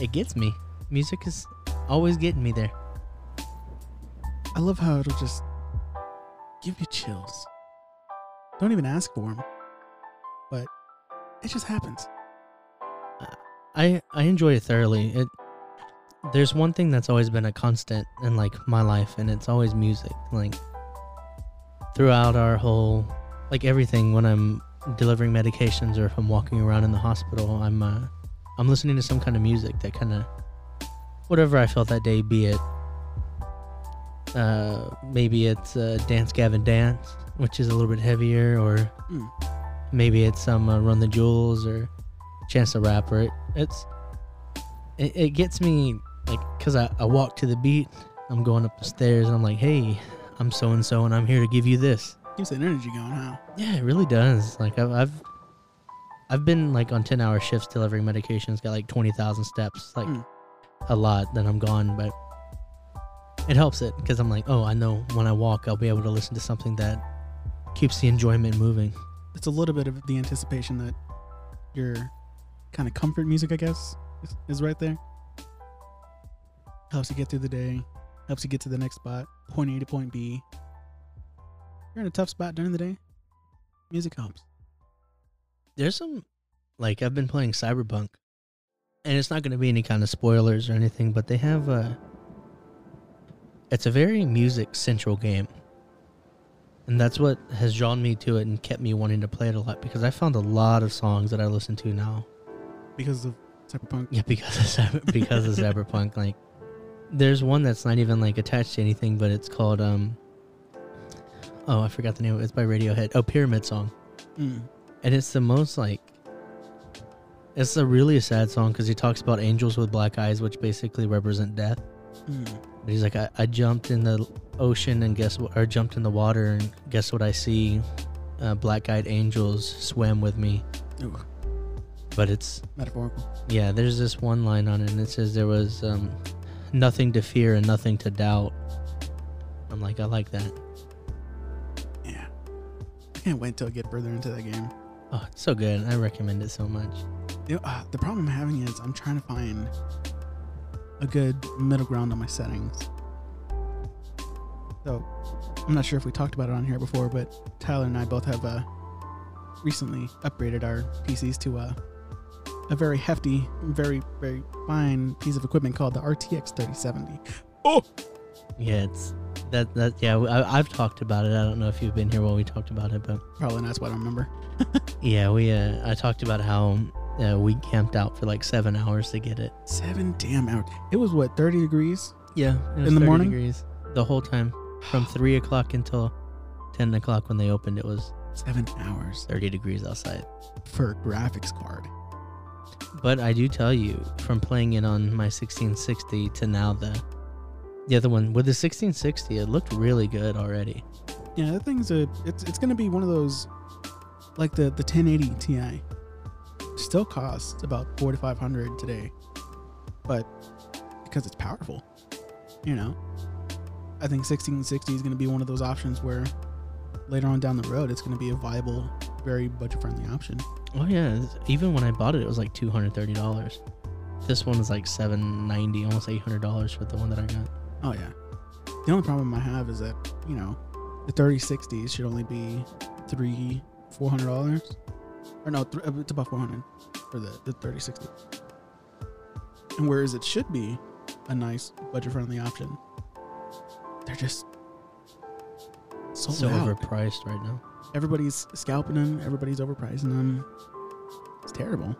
It gets me. Music is always getting me there. I love how it'll just give you chills. Don't even ask for them, but it just happens. I I enjoy it thoroughly. It there's one thing that's always been a constant in like my life, and it's always music. Like throughout our whole like everything when I'm delivering medications or if I'm walking around in the hospital, I'm uh, I'm listening to some kind of music that kind of whatever I felt that day, be it Uh, maybe it's uh, Dance Gavin Dance, which is a little bit heavier, or Mm. maybe it's some uh, Run the Jewels or Chance the Rapper. It, it's it, it gets me like because I, I walk to the beat. I'm going up the stairs and I'm like, hey, I'm so and so, and I'm here to give you this. Keeps that energy going, huh? Yeah, it really does. Like I've I've, I've been like on ten hour shifts delivering medications, got like twenty thousand steps, like Mm. a lot. Then I'm gone, but it helps it because I'm like, oh, I know when I walk, I'll be able to listen to something that keeps the enjoyment moving. It's a little bit of the anticipation that your kind of comfort music, I guess, is, is right there. Helps you get through the day. Helps you get to the next spot, point A to point B. You're in a tough spot during the day. Music helps. There's some like I've been playing Cyberpunk, and it's not going to be any kind of spoilers or anything, but they have a. It's a very music central game. And that's what has drawn me to it and kept me wanting to play it a lot because I found a lot of songs that I listen to now. because of Cyberpunk. Yeah, because of cyber, [LAUGHS] because of Cyberpunk. Like, there's one that's not even like attached to anything, but it's called um. Oh, I forgot the name. It's by Radiohead. Oh, Pyramid Song, Mm. And it's the most like. It's a really sad song because he talks about angels with black eyes, which basically represent death. Mm. But he's like, I, I jumped in the ocean and guess what? Or jumped in the water and guess what I see? Uh, black-eyed angels swam with me. Ooh, But it's metaphorical. yeah. There's this one line on it, and it says there was um, nothing to fear and nothing to doubt. I'm like, I like that. Yeah. I can't wait till I get further into that game. Oh, it's so good. I recommend it so much. You know, uh, the problem I'm having is I'm trying to find a good middle ground on my settings. So I'm not sure if we talked about it on here before, but Tyler and I both have uh, recently upgraded our PCs to a a very hefty, very very fine piece of equipment called the RTX 3070. Oh, Yeah, it's that that yeah. I, I've talked about it. I don't know if you've been here while we talked about it, but probably not. That's what I don't remember. [LAUGHS] yeah, we uh, I talked about how uh, we camped out for like seven hours to get it. Seven damn hours. It was what 30 degrees. Yeah, In the 30 morning? degrees the whole time from [SIGHS] three o'clock until ten o'clock when they opened. It was Seven hours thirty degrees outside. for a graphics card. But I do tell you, from playing it on my 1660 to now the the other one with the 1660, it looked really good already. Yeah, that thing's a it's it's gonna be one of those like the the 1080 Ti. Still costs about four to five hundred today, but because it's powerful, you know, I think 1660 is gonna be one of those options where later on down the road it's gonna be a viable, very budget friendly option. Oh yeah, even when I bought it, it was like two hundred thirty dollars. This one was like seven ninety, almost eight hundred dollars for the one that I got. Oh yeah. The only problem I have is that you know the 3060s should only be three four hundred dollars, or no, th- uh, it's about four hundred for the the 3060. And whereas it should be a nice budget friendly option, they're just so, so loud. overpriced right now. Everybody's scalping them. Everybody's overpricing them. It's terrible.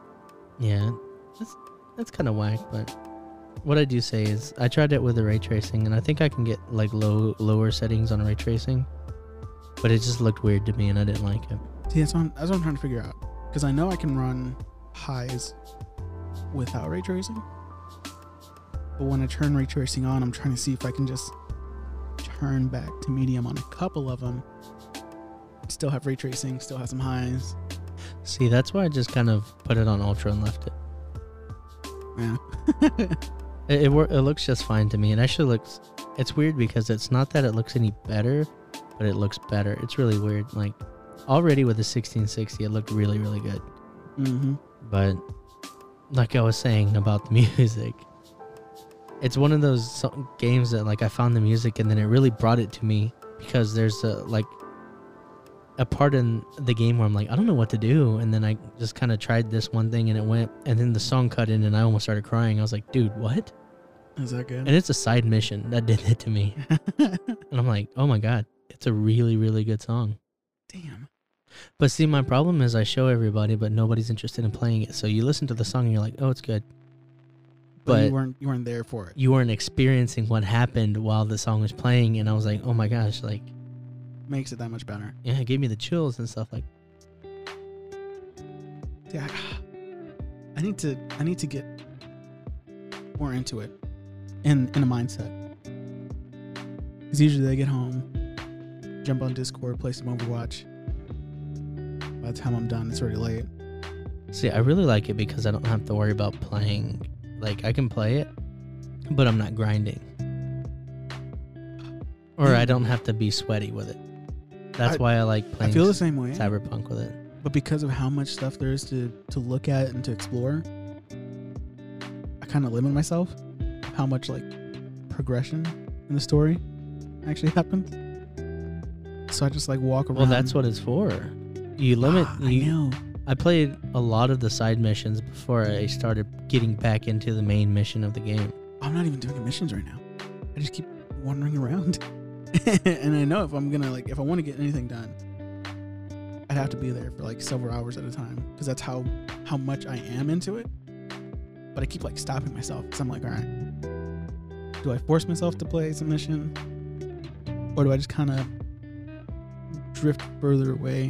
Yeah, that's that's kind of whack. But what I do say is, I tried it with the ray tracing, and I think I can get like low lower settings on ray tracing, but it just looked weird to me, and I didn't like it. See, that's what I'm, that's what I'm trying to figure out. Because I know I can run highs without ray tracing. But when I turn ray tracing on, I'm trying to see if I can just turn back to medium on a couple of them. Still have ray tracing, still have some highs. See, that's why I just kind of put it on ultra and left it. Yeah. [LAUGHS] It it, it looks just fine to me. It actually looks. It's weird because it's not that it looks any better, but it looks better. It's really weird. Like already with the 1660, it looked really really good. mm-hmm. But like I was saying about the [LAUGHS] music, it's one of those so- games that like I found the music and then it really brought it to me because there's a like a part in the game where I'm like I don't know what to do and then I just kind of tried this one thing and it went and then the song cut in and I almost started crying. I was like, dude, what? Is that good? And it's a side mission that did it to me. [LAUGHS] And I'm like, oh my god, it's a really really good song. Damn. But see, my problem is I show everybody, but nobody's interested in playing it. So you listen to the song and you're like, oh, it's good. but, But- you weren't you weren't there for it. you weren't experiencing what happened while the song was playing, and I was like, oh my gosh, like Makes it that much better. yeah, it gave me the chills and stuff like. Yeah, I need to I need to get more into it, in in a mindset. Because usually they get home, jump on Discord, play some Overwatch. By the time I'm done, it's already late. See, I really like it because I don't have to worry about playing. Like I can play it, but I'm not grinding, or I don't have to be sweaty with it. That's I- why I like playing. I feel the same way, Cyberpunk with it. but because of how much stuff there is to to look at and to explore, I kind of limit myself. How much like progression in the story actually happens. So I just like walk around. Well, that's what it's for. You limit. Ah, I know. I played a lot of the side missions before I started getting back into the main mission of the game. I'm not even doing the missions right now. I just keep wandering around. [LAUGHS] and I know if I'm gonna like if I want to get anything done, I'd have to be there for like several hours at a time because that's how how much I am into it. But I keep like stopping myself because I'm like, all right, do I force myself to play submission? or do I just kind of drift further away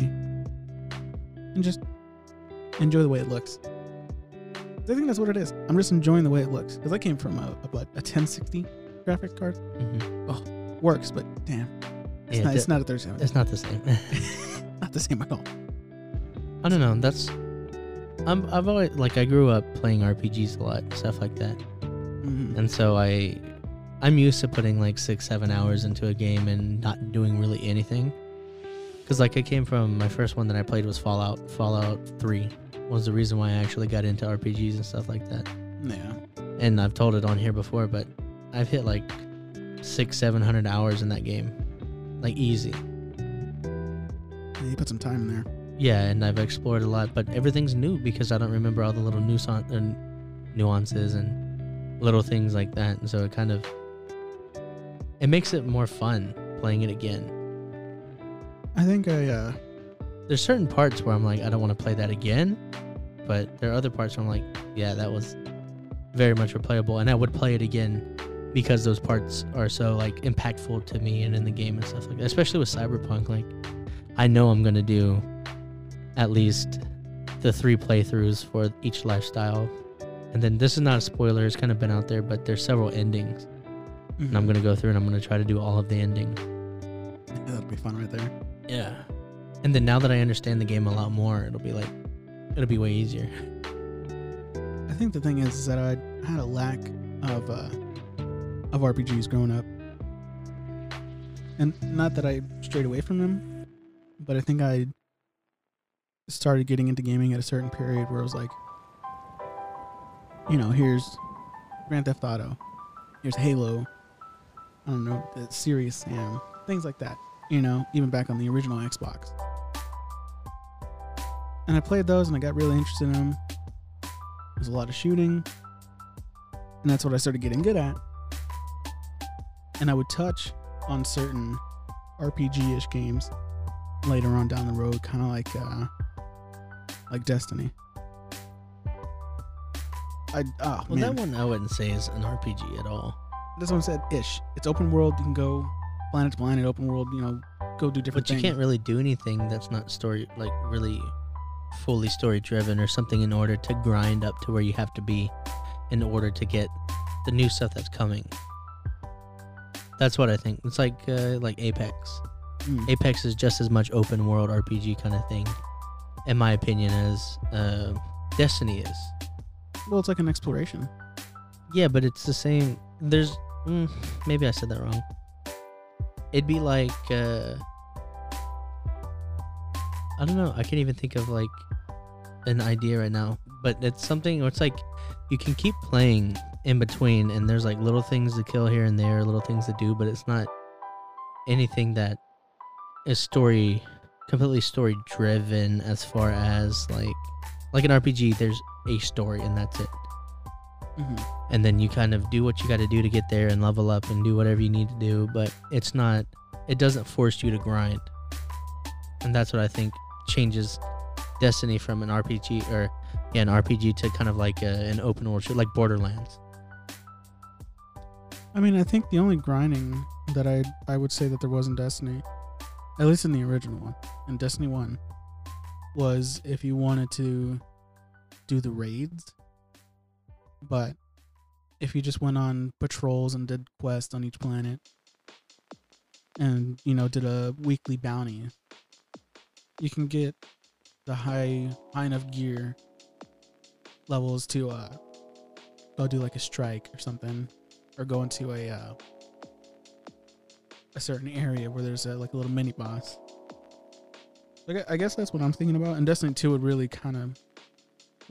and just enjoy the way it looks? I think that's what it is. I'm just enjoying the way it looks because I came from a, a a 1060 graphics card. hmm Works, but damn, it's, Yeah, not, it's that- not a 3070. It's not the same. [LAUGHS] not the same at all. I don't know. That's I'm I've always like I grew up playing RPGs a lot, stuff like that, Mhm. and so I I'm used to putting like six seven hours into a game and not doing really anything. Cause like I came from my first one that I played was Fallout. Fallout Three was the reason why I actually got into RPGs and stuff like that. Yeah, And I've told it on here before, but I've hit like six seven hundred hours in that game, like easy. Yeah, you put some time in there. Yeah, and I've explored a lot, but everything's new because I don't remember all the little nuance and uh, nuances and little things like that. And so it kind of it makes it more fun playing it again. I think I uh There's certain parts where I'm like, I don't want to play that again, but there are other parts where I'm like, yeah, that was very much replayable, and I would play it again because those parts are so like impactful to me and in the game and stuff like that. Especially with Cyberpunk, like I know I'm gonna do at least the three playthroughs for each lifestyle. And then this is not a spoiler, it's kind of been out there, but there's several endings. And I'm gonna go through and I'm gonna try to do all of the endings. Yeah, that'll be fun right there. Yeah. And then now that I understand the game a lot more, it'll be like it'll be way easier. [LAUGHS] I think the thing is, is that I had a lack of uh of RPGs growing up, and not that I strayed away from them, but I think I started getting into gaming at a certain period where I was like, you know, here's Grand Theft Auto, here's Halo, I don't know, the Serious Sam, things like that. You know, even back on the original Xbox. And I played those and I got really interested in them. There's a lot of shooting. And that's what I started getting good at. And I would touch on certain RPG ish games later on down the road, kind of like uh, like Destiny. I oh Well, man, that one I wouldn't say is an RPG at all. What I said. Ish. It's open world. You can go planet to planet, open world. You know, go do different But you things. can't really do anything that's not story like really fully story driven or something in order to grind up to where you have to be in order to get the new stuff that's coming. That's what I think. It's like uh, like Apex. Mm. Apex is just as much open world RPG kind of thing, in my opinion, as uh, Destiny is. Well, it's like an exploration. Yeah, but it's the same. There's mm, maybe I said that wrong. It'd be like uh, I don't know. I can't even think of like an idea right now. But it's something. Where it's like you can keep playing in between, and there's like little things to kill here and there, little things to do, but it's not anything that is story completely story driven as far as like like an RPG. There's a story, and that's it Mm-hmm. and then you kind of do what you got to do to get there and level up and do whatever you need to do but it's not it doesn't force you to grind and that's what i think changes destiny from an rpg or yeah an rpg to kind of like a, an open world shit like borderlands I mean, I think the only grinding that I I would say that there was in Destiny, at least in the original one, in Destiny One, was if you wanted to do the raids. But if you just went on patrols and did quests on each planet, and you know did a weekly bounty, you can get the high high enough gear levels to uh go do like a strike or something or go into a uh, a certain area where there's a, like a little mini boss. Like I- I guess that's what I'm thinking about. And Destiny 2 would really kind of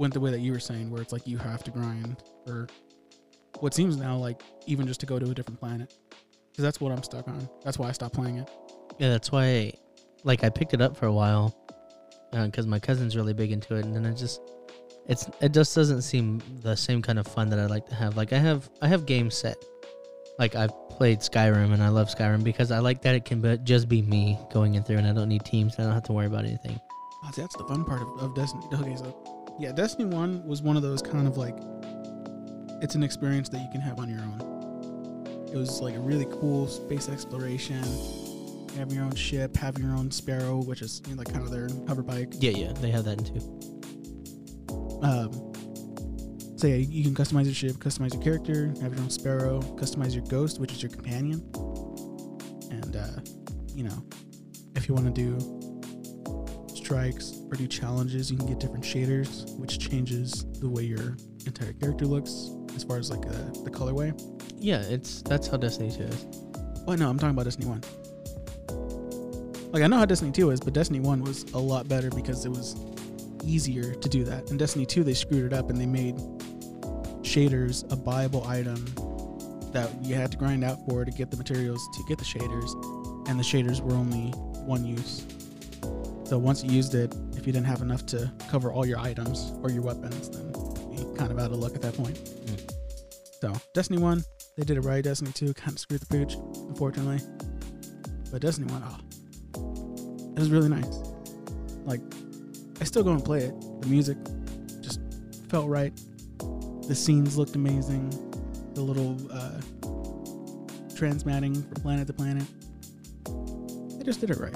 went the way that you were saying, where it's like you have to grind or what seems now like even just to go to a different planet. Because that's what I'm stuck on. That's why I stopped playing it. Yeah, that's why, like, I picked it up for a while uh, because my cousin's really big into it, and then it just, it's, it just doesn't seem the same kind of fun that I like to have. Like, I have, I have games set. Like, I've played Skyrim, and I love Skyrim because I like that it can be, just be me going in through, and I don't need teams, and I don't have to worry about anything. Oh, that's the fun part of, of Destiny. [LAUGHS] Okay, so yeah, Destiny One was one of those kind of like it's an experience that you can have on your own. It was like a really cool space exploration. Having your own ship, having your own Sparrow, which is you know, like kind of their hover bike. Yeah, yeah, they have that in too. Um, so yeah, you can customize your ship, customize your character, have your own Sparrow, customize your Ghost, which is your companion. And uh, you know, if you want to do strikes or do challenges, you can get different shaders, which changes the way your entire character looks as far as like uh, the colorway. Yeah, it's that's how Destiny 2 is. Oh no, I'm talking about Destiny One. Like I know how Destiny Two is, but Destiny One was a lot better because it was easier to do that. In Destiny Two, they screwed it up and they made shaders a buyable item that you had to grind out for to get the materials to get the shaders, and the shaders were only one use. So once you used it, if you didn't have enough to cover all your items or your weapons, then you kind of out of luck at that point. Mm. So Destiny One, they did it right. Destiny Two kind of screwed the pooch, unfortunately. But Destiny One, oh, it was really nice. Like, I still go and play it. The music just felt right. The scenes looked amazing. The little uh, transmatting from planet to planet. They just did it right.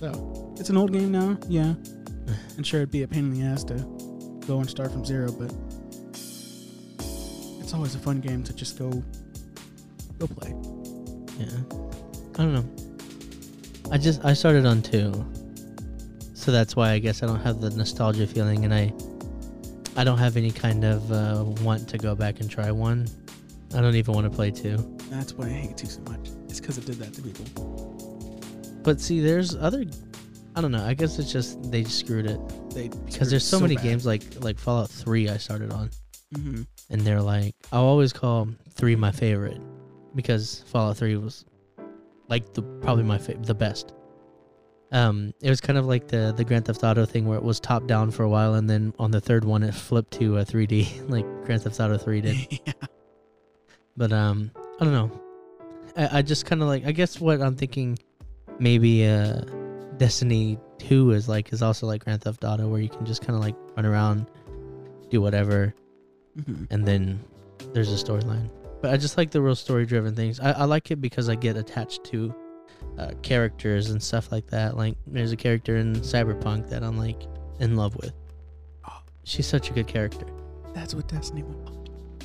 So it's an old game now, yeah. And sure, it'd be a pain in the ass to go and start from zero, but it's always a fun game to just go go play. Yeah. I don't know. I just I started on two. So that's why I guess I don't have the nostalgia feeling and I I don't have any kind of uh, want to go back and try one. I don't even want to play two. That's why I hate two so much. It's because it did that to people. But see, there's other. I don't know. I guess it's just they screwed it They because there's so, many games like like Fallout Three. I started on, hmm and they're like I'll always call three my favorite because Fallout Three was like the probably my fa- the best. Um, it was kind of like the the Grand Theft Auto thing where it was top down for a while, and then on the third one it flipped to a 3D [LAUGHS] like Grand Theft Auto Three did. [LAUGHS] yeah. But um, I don't know. I, I just kind of like. I guess what I'm thinking, maybe uh, Destiny Two is like is also like Grand Theft Auto, where you can just kind of like run around, do whatever, hmm and then there's a storyline. But I just like the real story driven things. I, I like it because I get attached to uh, characters and stuff like that. Like there's a character in Cyberpunk that I'm like in love with. Oh. She's such a good character. That's what Destiny was.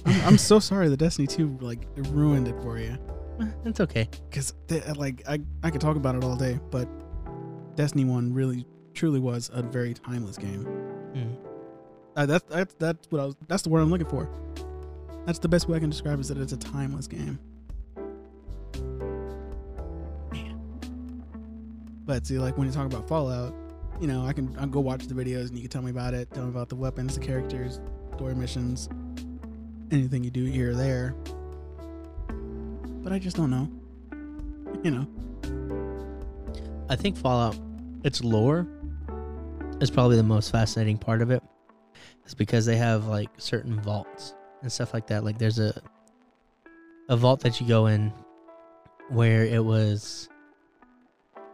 I'm, I'm so sorry that Destiny 2 like ruined it for you. Eh, It's okay. Because like I I could talk about it all day, but Destiny 1 really truly was a very timeless game. Mm. Uh, that's that's that's what I was. That's the word I'm looking for. That's the best way I can describe it, is that it's a timeless game. Man. But see, like when you talk about Fallout, you know, I can I can go watch the videos and you can tell me about it, tell me about the weapons, the characters, story missions, anything you do here or there. But I just don't know. You know. I think Fallout, its lore, is probably the most fascinating part of it. It's because they have like certain vaults and stuff like that. Like there's a a vault that you go in where it was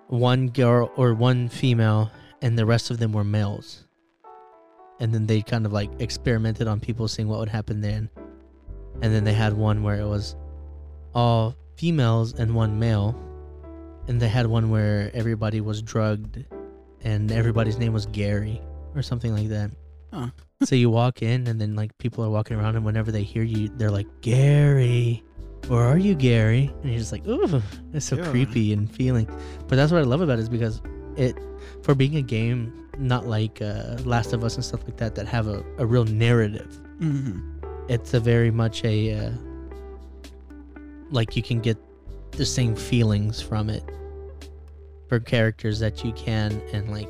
one girl or one female and the rest of them were males. And then they kind of like experimented on people seeing what would happen then. and then they had one where it was all females and one male, and they had one where everybody was drugged, and everybody's name was Gary or something like that. Huh. so you walk in, and then like people are walking around, and whenever they hear you, they're like Gary. Where are you, Gary? And you're just like, ooh, it's so Ew. creepy and feeling. But that's what I love about it is because it, for being a game not like uh, Last of Us and stuff like that that have a, a real narrative. Mm-hmm. It's a very much a uh, like you can get the same feelings from it for characters that you can and like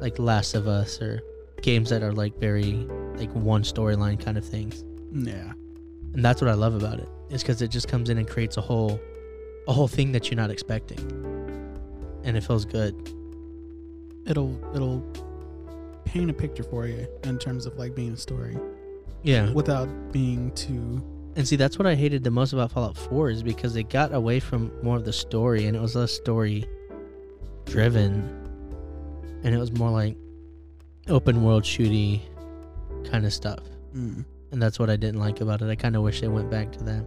like Last of Us or games that are like very like one storyline kind of things. Yeah. And that's what I love about it. Is because it just comes in and creates a whole a whole thing that you're not expecting. And it feels good. It'll it'll paint a picture for you in terms of like being a story Yeah. without being too. And see, that's what I hated the most about Fallout 4 is because they got away from more of the story and it was less story driven. And it was more like open world shooty kind of stuff. Mm. And that's what I didn't like about it. I kind of wish they went back to that.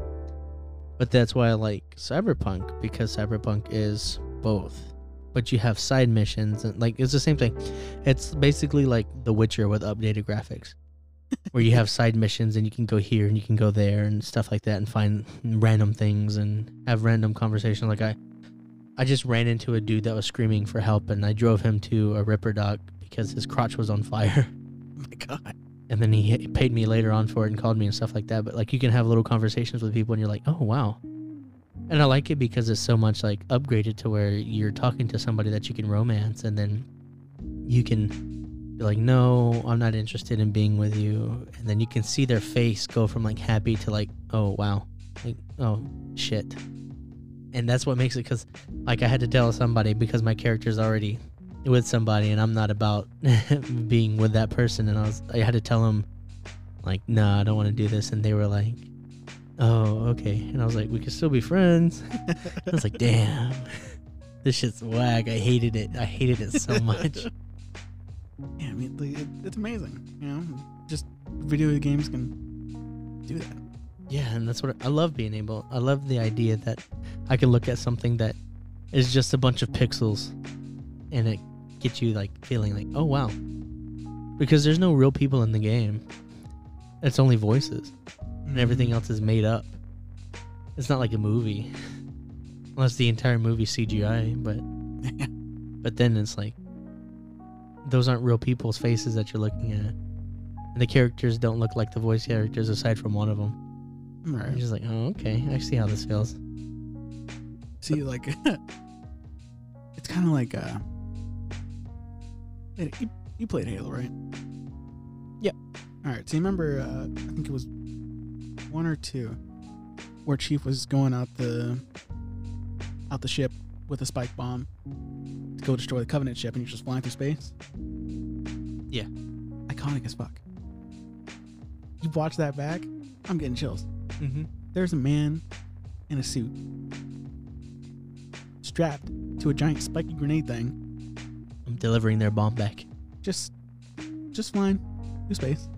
But that's why I like Cyberpunk because Cyberpunk is both. But you have side missions and like it's the same thing. It's basically like The Witcher with updated graphics. Where you have side missions and you can go here and you can go there and stuff like that and find random things and have random conversation like I I just ran into a dude that was screaming for help and I drove him to a Ripper Doc because his crotch was on fire. [LAUGHS] Oh my god. and then he paid me later on for it and called me and stuff like that. But like you can have little conversations with people and you're like, oh wow, and I like it because it's so much like upgraded to where you're talking to somebody that you can romance and then you can be like, no, I'm not interested in being with you, and then you can see their face go from like happy to like, oh wow, like oh shit. And that's what makes it because, like, I had to tell somebody because my character's already with somebody and I'm not about [LAUGHS] being with that person. And I was I had to tell them like nah I don't want to do this. And they were like oh okay. And I was like we can still be friends. [LAUGHS] I was like damn. [LAUGHS] This shit's whack. I hated it. I hated it so much Yeah, I mean, it, it's amazing. You know, just video games can do that. yeah and that's what I love being able I love the idea that I can look at something that is just a bunch of pixels and it gets you like feeling like oh wow because there's no real people in the game it's only voices and everything mm-hmm. else is made up. It's not like a movie, [LAUGHS] unless the entire movie CGI. But [LAUGHS] but then it's like those aren't real people's faces that you're looking at, and the characters don't look like the voice characters aside from one of them. You're Right. just like, oh okay, I see how this feels. See, like, [LAUGHS] it's kind of like, uh, you, you played Halo, right? Yep. All right. So you remember, uh, I think it was one or two, where Chief was going out the out the ship with a spike bomb to go destroy the Covenant ship, and you're just flying through space. Yeah. Iconic as fuck. You watch that back, I'm getting chills. Mm-hmm. There's a man in a suit strapped to a giant spiky grenade thing, I'm delivering their bomb back. just just flying through space.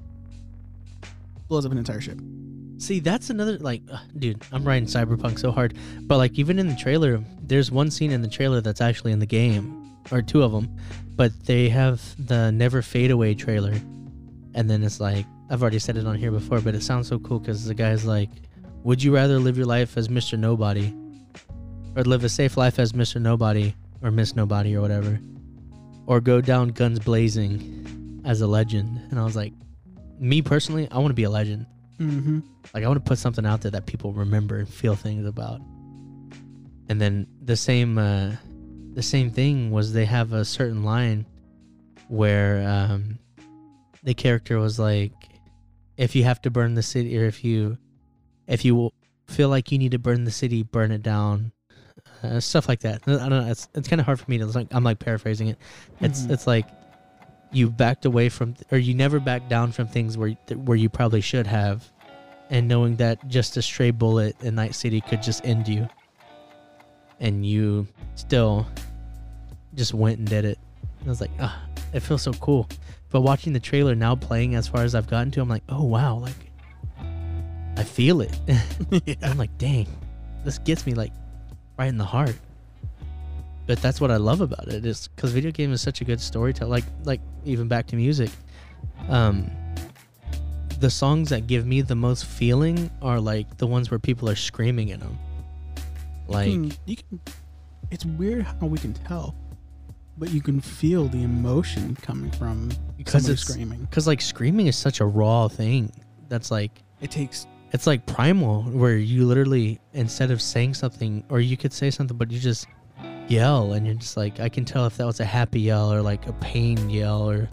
Blows up an entire ship. See, that's another like, uh, dude. I'm writing Cyberpunk so hard, but like even in the trailer, there's one scene in the trailer that's actually in the game, or two of them, but they have the Never Fade Away trailer, and then it's like I've already said it on here before, but it sounds so cool because the guy's like, "Would you rather live your life as Mr. Nobody, or live a safe life as Mr. Nobody or Miss Nobody or whatever, or go down guns blazing as a legend?" And I was like, me personally, I want to be a legend. Mm-hmm. Like I want to put something out there that people remember and feel things about. And then the same uh the same thing was they have a certain line where um the character was like if you have to burn the city or if you if you feel like you need to burn the city, burn it down. Uh, stuff like that. I don't know. It's it's kind of hard for me to like. I'm like paraphrasing it. It's Mhm. it's like you backed away from or you never backed down from things where where you probably should have and knowing that just a stray bullet in night city could just end you and you still just went and did it i was like ah it feels so cool but watching the trailer now playing as far as i've gotten to i'm like oh wow like i feel it. [LAUGHS] yeah. I'm like, dang, this gets me like right in the heart. But that's what I love about it is because video game is such a good storyteller. Like, like even back to music, um, the songs that give me the most feeling are like the ones where people are screaming in them. Like, you can, you can it's weird how we can tell but you can feel the emotion coming from because it's screaming because like screaming is such a raw thing. That's like it takes it's like primal where you literally instead of saying something or you could say something but you just yell and you're just like i can tell if that was a happy yell or like a pain yell or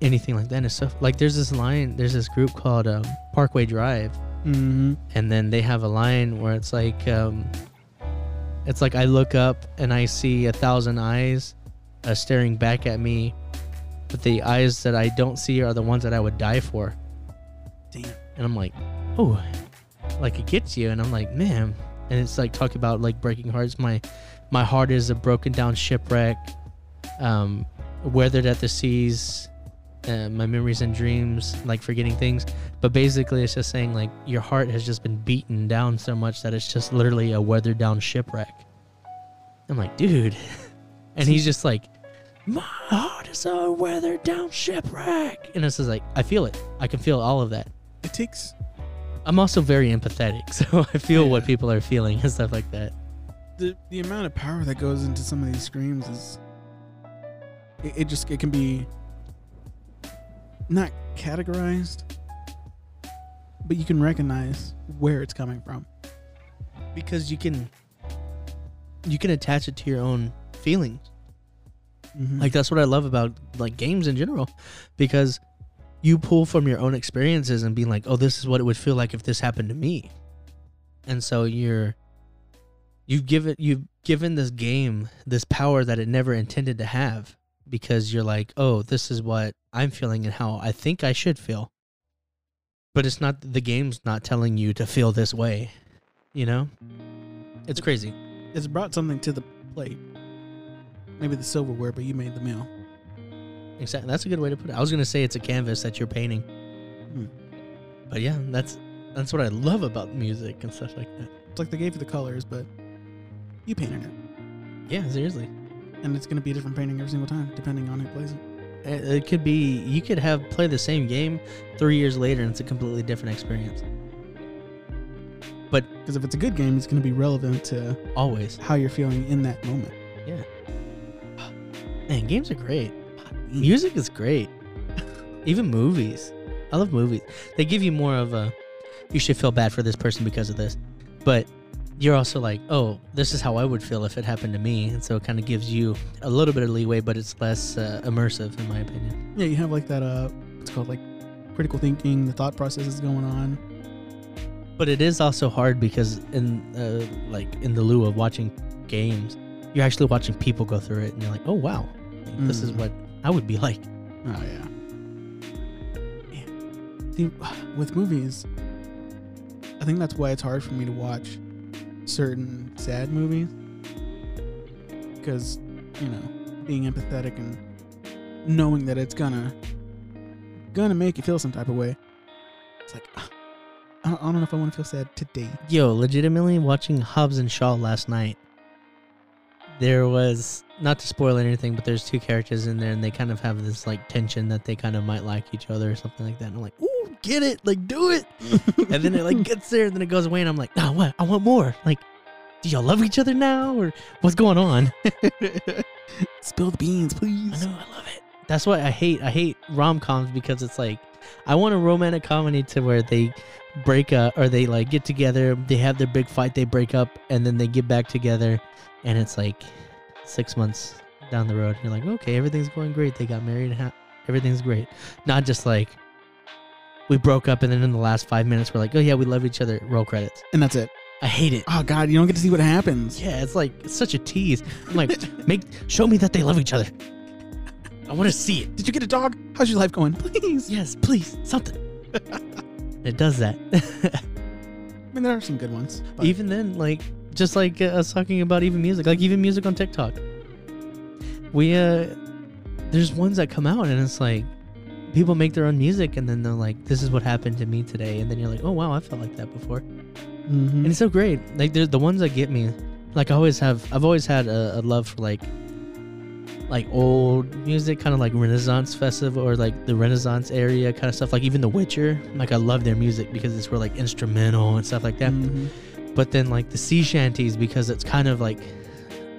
anything like that and so like there's this line there's this group called um, parkway drive mm-hmm. and then they have a line where it's like um, it's like i look up and i see a thousand eyes uh, staring back at me but the eyes that i don't see are the ones that i would die for damn and I'm like, oh, like it gets you, and I'm like, man, and it's like talking about like breaking hearts. My my heart is a broken down shipwreck, um, weathered at the seas. Uh, my memories and dreams, like forgetting things, but basically it's just saying like your heart has just been beaten down so much that it's just literally a weathered down shipwreck. I'm like, dude, [LAUGHS] and he's just like, my heart is a weathered down shipwreck, and it's just like I feel it. I can feel all of that. it takes I'm also very empathetic, [LAUGHS] so I feel what people are feeling and stuff like that. the the amount of power that goes into some of these screams is it, it just it can be not categorized but you can recognize where it's coming from Because you can you can attach it to your own feelings. Mhm. Like that's what I love about like games in general because you pull from your own experiences and being like, "Oh, this is what it would feel like if this happened to me." And so you're you've given you've given this game this power that it never intended to have because you're like, "Oh, this is what I'm feeling and how I think I should feel." But it's not the game's not telling you to feel this way, you know? It's crazy. it's brought something to the plate maybe the silverware but you made the meal Exactly. That's a good way to put it. I was gonna say it's a canvas that you're painting, Hmm. but yeah, that's that's what I love about music and stuff like that. it's like they gave you the colors but you painted it Yeah, seriously. And it's going to be a different painting every single time depending on who plays it It, could be you could have play the same game three years later and it's a completely different experience. But because if it's a good game it's going to be relevant to Always. how you're feeling in that moment Yeah. [GASPS] Man, games are great. Mm. Music is great. [LAUGHS] Even movies. I love movies. They give you more of a you should feel bad for this person because of this. But you're also like, oh, this is how I would feel if it happened to me. And so it kind of gives you a little bit of leeway, but it's less uh, immersive, in my opinion. Yeah, you have like that. Uh, it's called like critical thinking. The thought process is going on. But it is also hard because in uh, like in the lieu of watching games, you're actually watching people go through it, and you're like, oh wow, Like, this is Mm. what I would be like. Oh yeah. yeah. See, with movies, I think that's why it's hard for me to watch certain sad movies because you know being empathetic and knowing that it's gonna gonna make you feel some type of way. It's like I don't, I don't know if I want to feel sad today. Yo, legitimately watching Hobbs and Shaw last night. There was not to spoil anything, but there's two characters in there, and they kind of have this like tension that they kind of might like each other or something like that. And I'm like, ooh, get it, like do it. [LAUGHS] and then it like gets there, and then it goes away, and I'm like, nah, what? I want more. Like, do y'all love each other now, or what's going on? [LAUGHS] Spill the beans, please. I know, I love it. That's why I hate I hate rom coms because it's like I want a romantic comedy to where they break up or they like get together, they have their big fight, they break up, and then they get back together, and it's like six months down the road. You're like, okay, everything's going great. They got married, and ha- everything's great. Not just like we broke up, and then in the last five minutes we're like, oh yeah, we love each other. Roll credits. And that's it. I hate it. Oh God, you don't get to see what happens. Yeah, it's like it's such a tease. I'm like, [LAUGHS] make show me that they love each other. I want to see it. Did you get a dog? How's your life going? Please. Yes, please, something. [LAUGHS] it does that. [LAUGHS] I mean, there are some good ones. but- even then, like, just like uh, us talking about even music, like even music on TikTok. We, uh, there's ones that come out and it's like, people make their own music and then they're like, "This is what happened to me today," and then you're like, "Oh wow, I felt like that before," Mm-hmm. and it's so great. Like they're the ones that get me. Like I always have, I've always had a, a love for like like old music, kind of like Renaissance festival or like the Renaissance area kind of stuff. Like even The Witcher, like I love their music because it's real like instrumental and stuff like that. Mhm. But then like the sea shanties because it's kind of like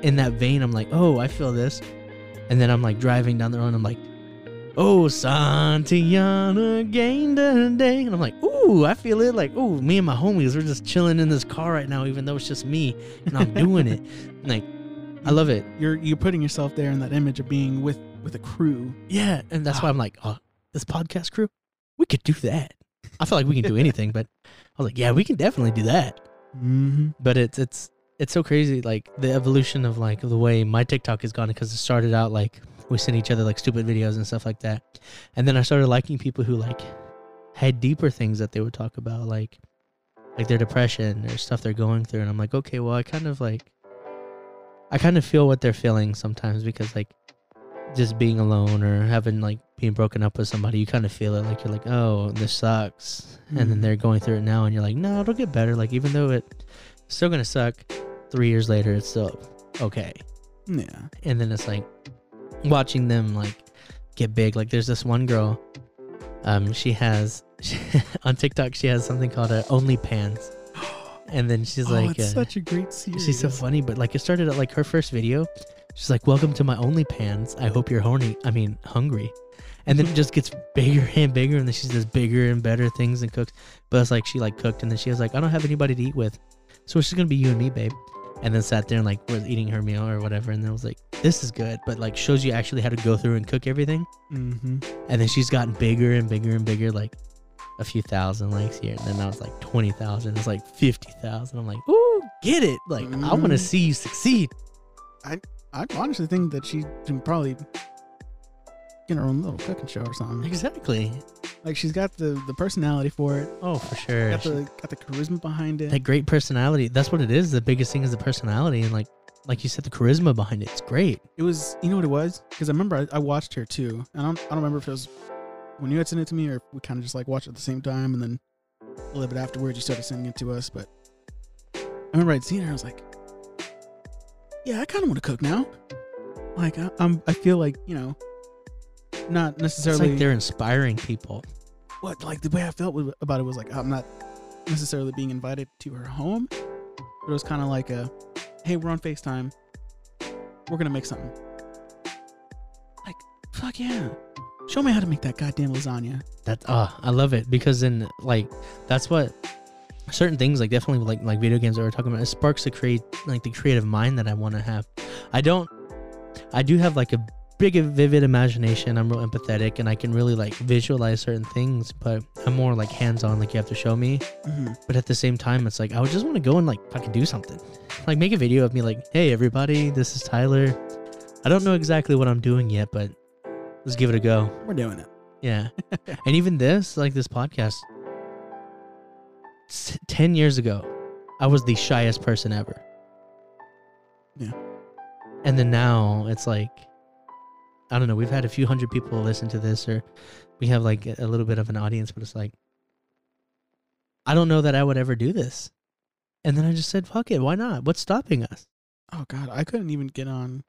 in that vein. I'm like, oh, I feel this, and then I'm like driving down the road. and I'm like, oh, Santiana gained a day, and I'm like, ooh, I feel it. Like, ooh, me and my homies, we're just chilling in this car right now, even though it's just me, and I'm doing it. [LAUGHS] Like, I love it. You're you're putting yourself there in that image of being with with a crew. Yeah, and that's why I'm like, oh, this podcast crew, we could do that. I feel like we can do anything, but I was like, yeah, we can definitely do that. Mm-hmm. But it's it's it's so crazy, like the evolution of like the way my TikTok has gone because it started out like we sent each other like stupid videos and stuff like that, and then I started liking people who like had deeper things that they would talk about, like like their depression or stuff they're going through, and I'm like, okay, well, I kind of like I kind of feel what they're feeling sometimes because like just being alone or having like being broken up with somebody, you kind of feel it. Like you're like, oh, this sucks, and then Mhm. they're going through it now, and you're like, no, it'll get better. Like even though it's still gonna suck, three years later, it's still okay. Yeah. And then it's like watching them like get big. Like there's this one girl, um, she has [LAUGHS] on TikTok she has something called a OnlyPans, and then she's [GASPS] oh, like, it's uh, such a great series. She's so funny, but like it started at like her first video. She's like, "Welcome to my OnlyPans. I hope you're horny. I mean, hungry." And then it just gets bigger [LAUGHS] and bigger, and then she does bigger and better things and cooks. But it's like she like cooked, and then she was like, "I don't have anybody to eat with, so it's just gonna be you and me, babe." And then sat there and like was eating her meal or whatever, and then was like, "This is good," but like shows you actually how to go through and cook everything. Mm-hmm. And then she's gotten bigger and bigger and bigger, like a few thousand likes here, and then now was like twenty thousand. It's like fifty thousand. I'm like, "Ooh, get it!" Like I want to see you succeed. I I honestly think that she can probably get her own little cooking show or something. Exactly. Like she's got the the personality for it. Oh, for sure. Got the got the charisma behind it. that great personality. That's what it is. The biggest thing is the personality, and like, like you said, the charisma behind it. It's great. It was, you know what it was? Because I remember I, I watched her too, and I don't, I don't remember if it was when you had sent it to me or if we kind of just like watched it at the same time, and then a little bit afterwards you started sending it to us. But I remember I'd seen her, I was like, yeah, I kind of want to cook now. Like I, I'm, I feel like you know, not It's necessarily like they're inspiring people. what like the way I felt about it was like I'm not necessarily being invited to her home, but it was kind of like a, hey, we're on Facetime, we're gonna make something. Like fuck yeah, show me how to make that goddamn lasagna. That's ah, I love it because then like that's what certain things like definitely like like video games that we're talking about. It sparks the create like the creative mind that I want to have. I don't. I do have like a big vivid imagination. I'm real empathetic and I can really like visualize certain things, but I'm more like hands on. Like you have to show me. Mm-hmm. But at the same time, it's like I would just want to go and like fucking do something. Like make a video of me like, hey everybody, this is Tyler. I don't know exactly what I'm doing yet, but let's give it a go. We're doing it. Yeah. [LAUGHS] and even this, like this podcast, s- 10 years ago, I was the shyest person ever. Yeah. And then now it's like, I don't know, we've had a few hundred people listen to this, or we have like a little bit of an audience, but it's like, I don't know that I would ever do this. And then I just said, fuck it, why not? What's stopping us? Oh god, I couldn't even get on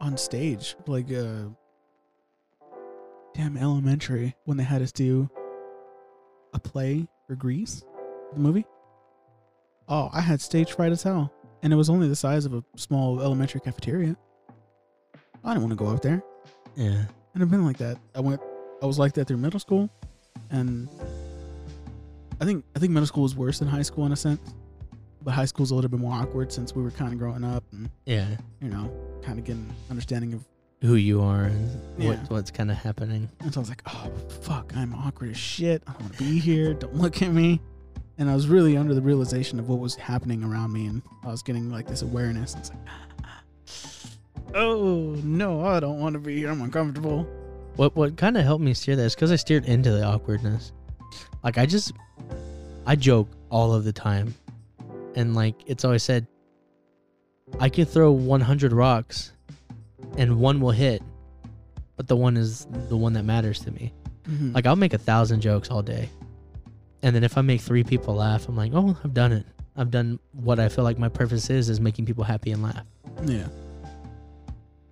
on stage like uh damn elementary when they had us do a play for Grease, the movie. Oh, I had stage fright as hell, and it was only the size of a small elementary cafeteria. I didn't want to go up there, Yeah. and I've been like that. I went, I was like that through middle school, and I think I think middle school was worse than high school in a sense, but high school's a little bit more awkward since we were kind of growing up and Yeah. you know, kind of getting understanding of. Who you are and Yeah. what, what's kind of happening. And so I was like, oh fuck, I'm awkward as shit. I don't want to be here. Don't look at me. And I was really under the realization of what was happening around me, and I was getting like this awareness. I was like, oh no, I don't want to be here. I'm uncomfortable. What what kind of helped me steer that is because I steered into the awkwardness. Like I just, I joke all of the time, and like it's always said, I can throw 100 rocks, and one will hit, but the one is the one that matters to me. Mhm. Like I'll make a thousand jokes all day, and then if I make three people laugh, I'm like, oh, I've done it. I've done what I feel like my purpose is is making people happy and laugh. yeah.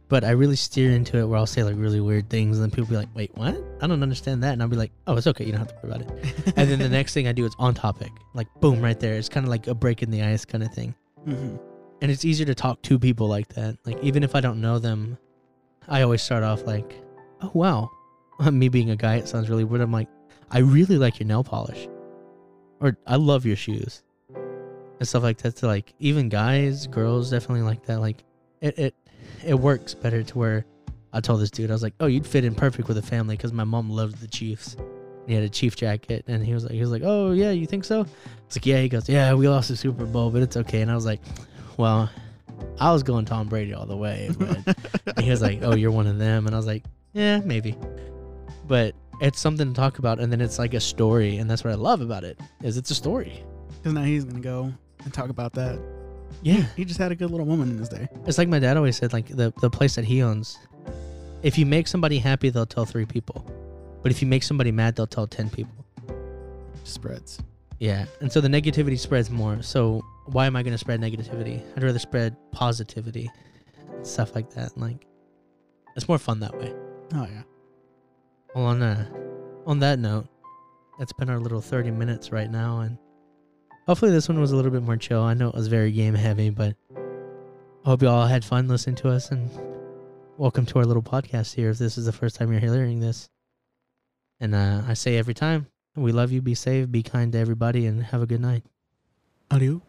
But I really steer into it where I'll say like really weird things, and then people be like, wait, what? I don't understand that, and I'll be like, oh, it's okay, you don't have to worry about it. [LAUGHS] and then the next thing I do is on topic, like boom, right there. It's kind of like a break in the ice kind of thing. Mhm. and it's easier to talk to people like that. Like even if I don't know them, I always start off like, "Oh wow," [LAUGHS] me being a guy, it sounds really weird. I'm like, "I really like your nail polish," or "I love your shoes," and stuff like that. To like even guys, girls definitely like that. Like it it it works better to where I told this dude I was like, "Oh, you'd fit in perfect with a family because my mom loved the Chiefs." He had a Chief jacket, and he was like, "He was like, oh yeah, you think so?" It's like, "Yeah." He goes, "Yeah, we lost the Super Bowl, but it's okay." And I was like, "Well." I was going Tom Brady all the way, [LAUGHS] and he was like, "Oh, you're one of them," and I was like, "Yeah, maybe." But it's something to talk about, and then it's like a story, and that's what I love about it is it's a story. Because now he's gonna go and talk about that. Yeah, He just had a good little woman in his day. it's like my dad always said, like the the place that he owns. If you make somebody happy, they'll tell three people, but if you make somebody mad, they'll tell ten people. Spreads. Yeah, and so the negativity spreads more. So why am I going to spread negativity? I'd rather spread positivity, and stuff like that. Like, it's more fun that way. Oh yeah. Well, on uh, on that note, that's been our little thirty minutes right now, and hopefully this one was a little bit more chill. I know it was very game heavy, but I hope you all had fun listening to us, and welcome to our little podcast here. If this is the first time you're hearing this, and uh, I say every time, we love you. Be safe, be kind to everybody, and have a good night. Adieu.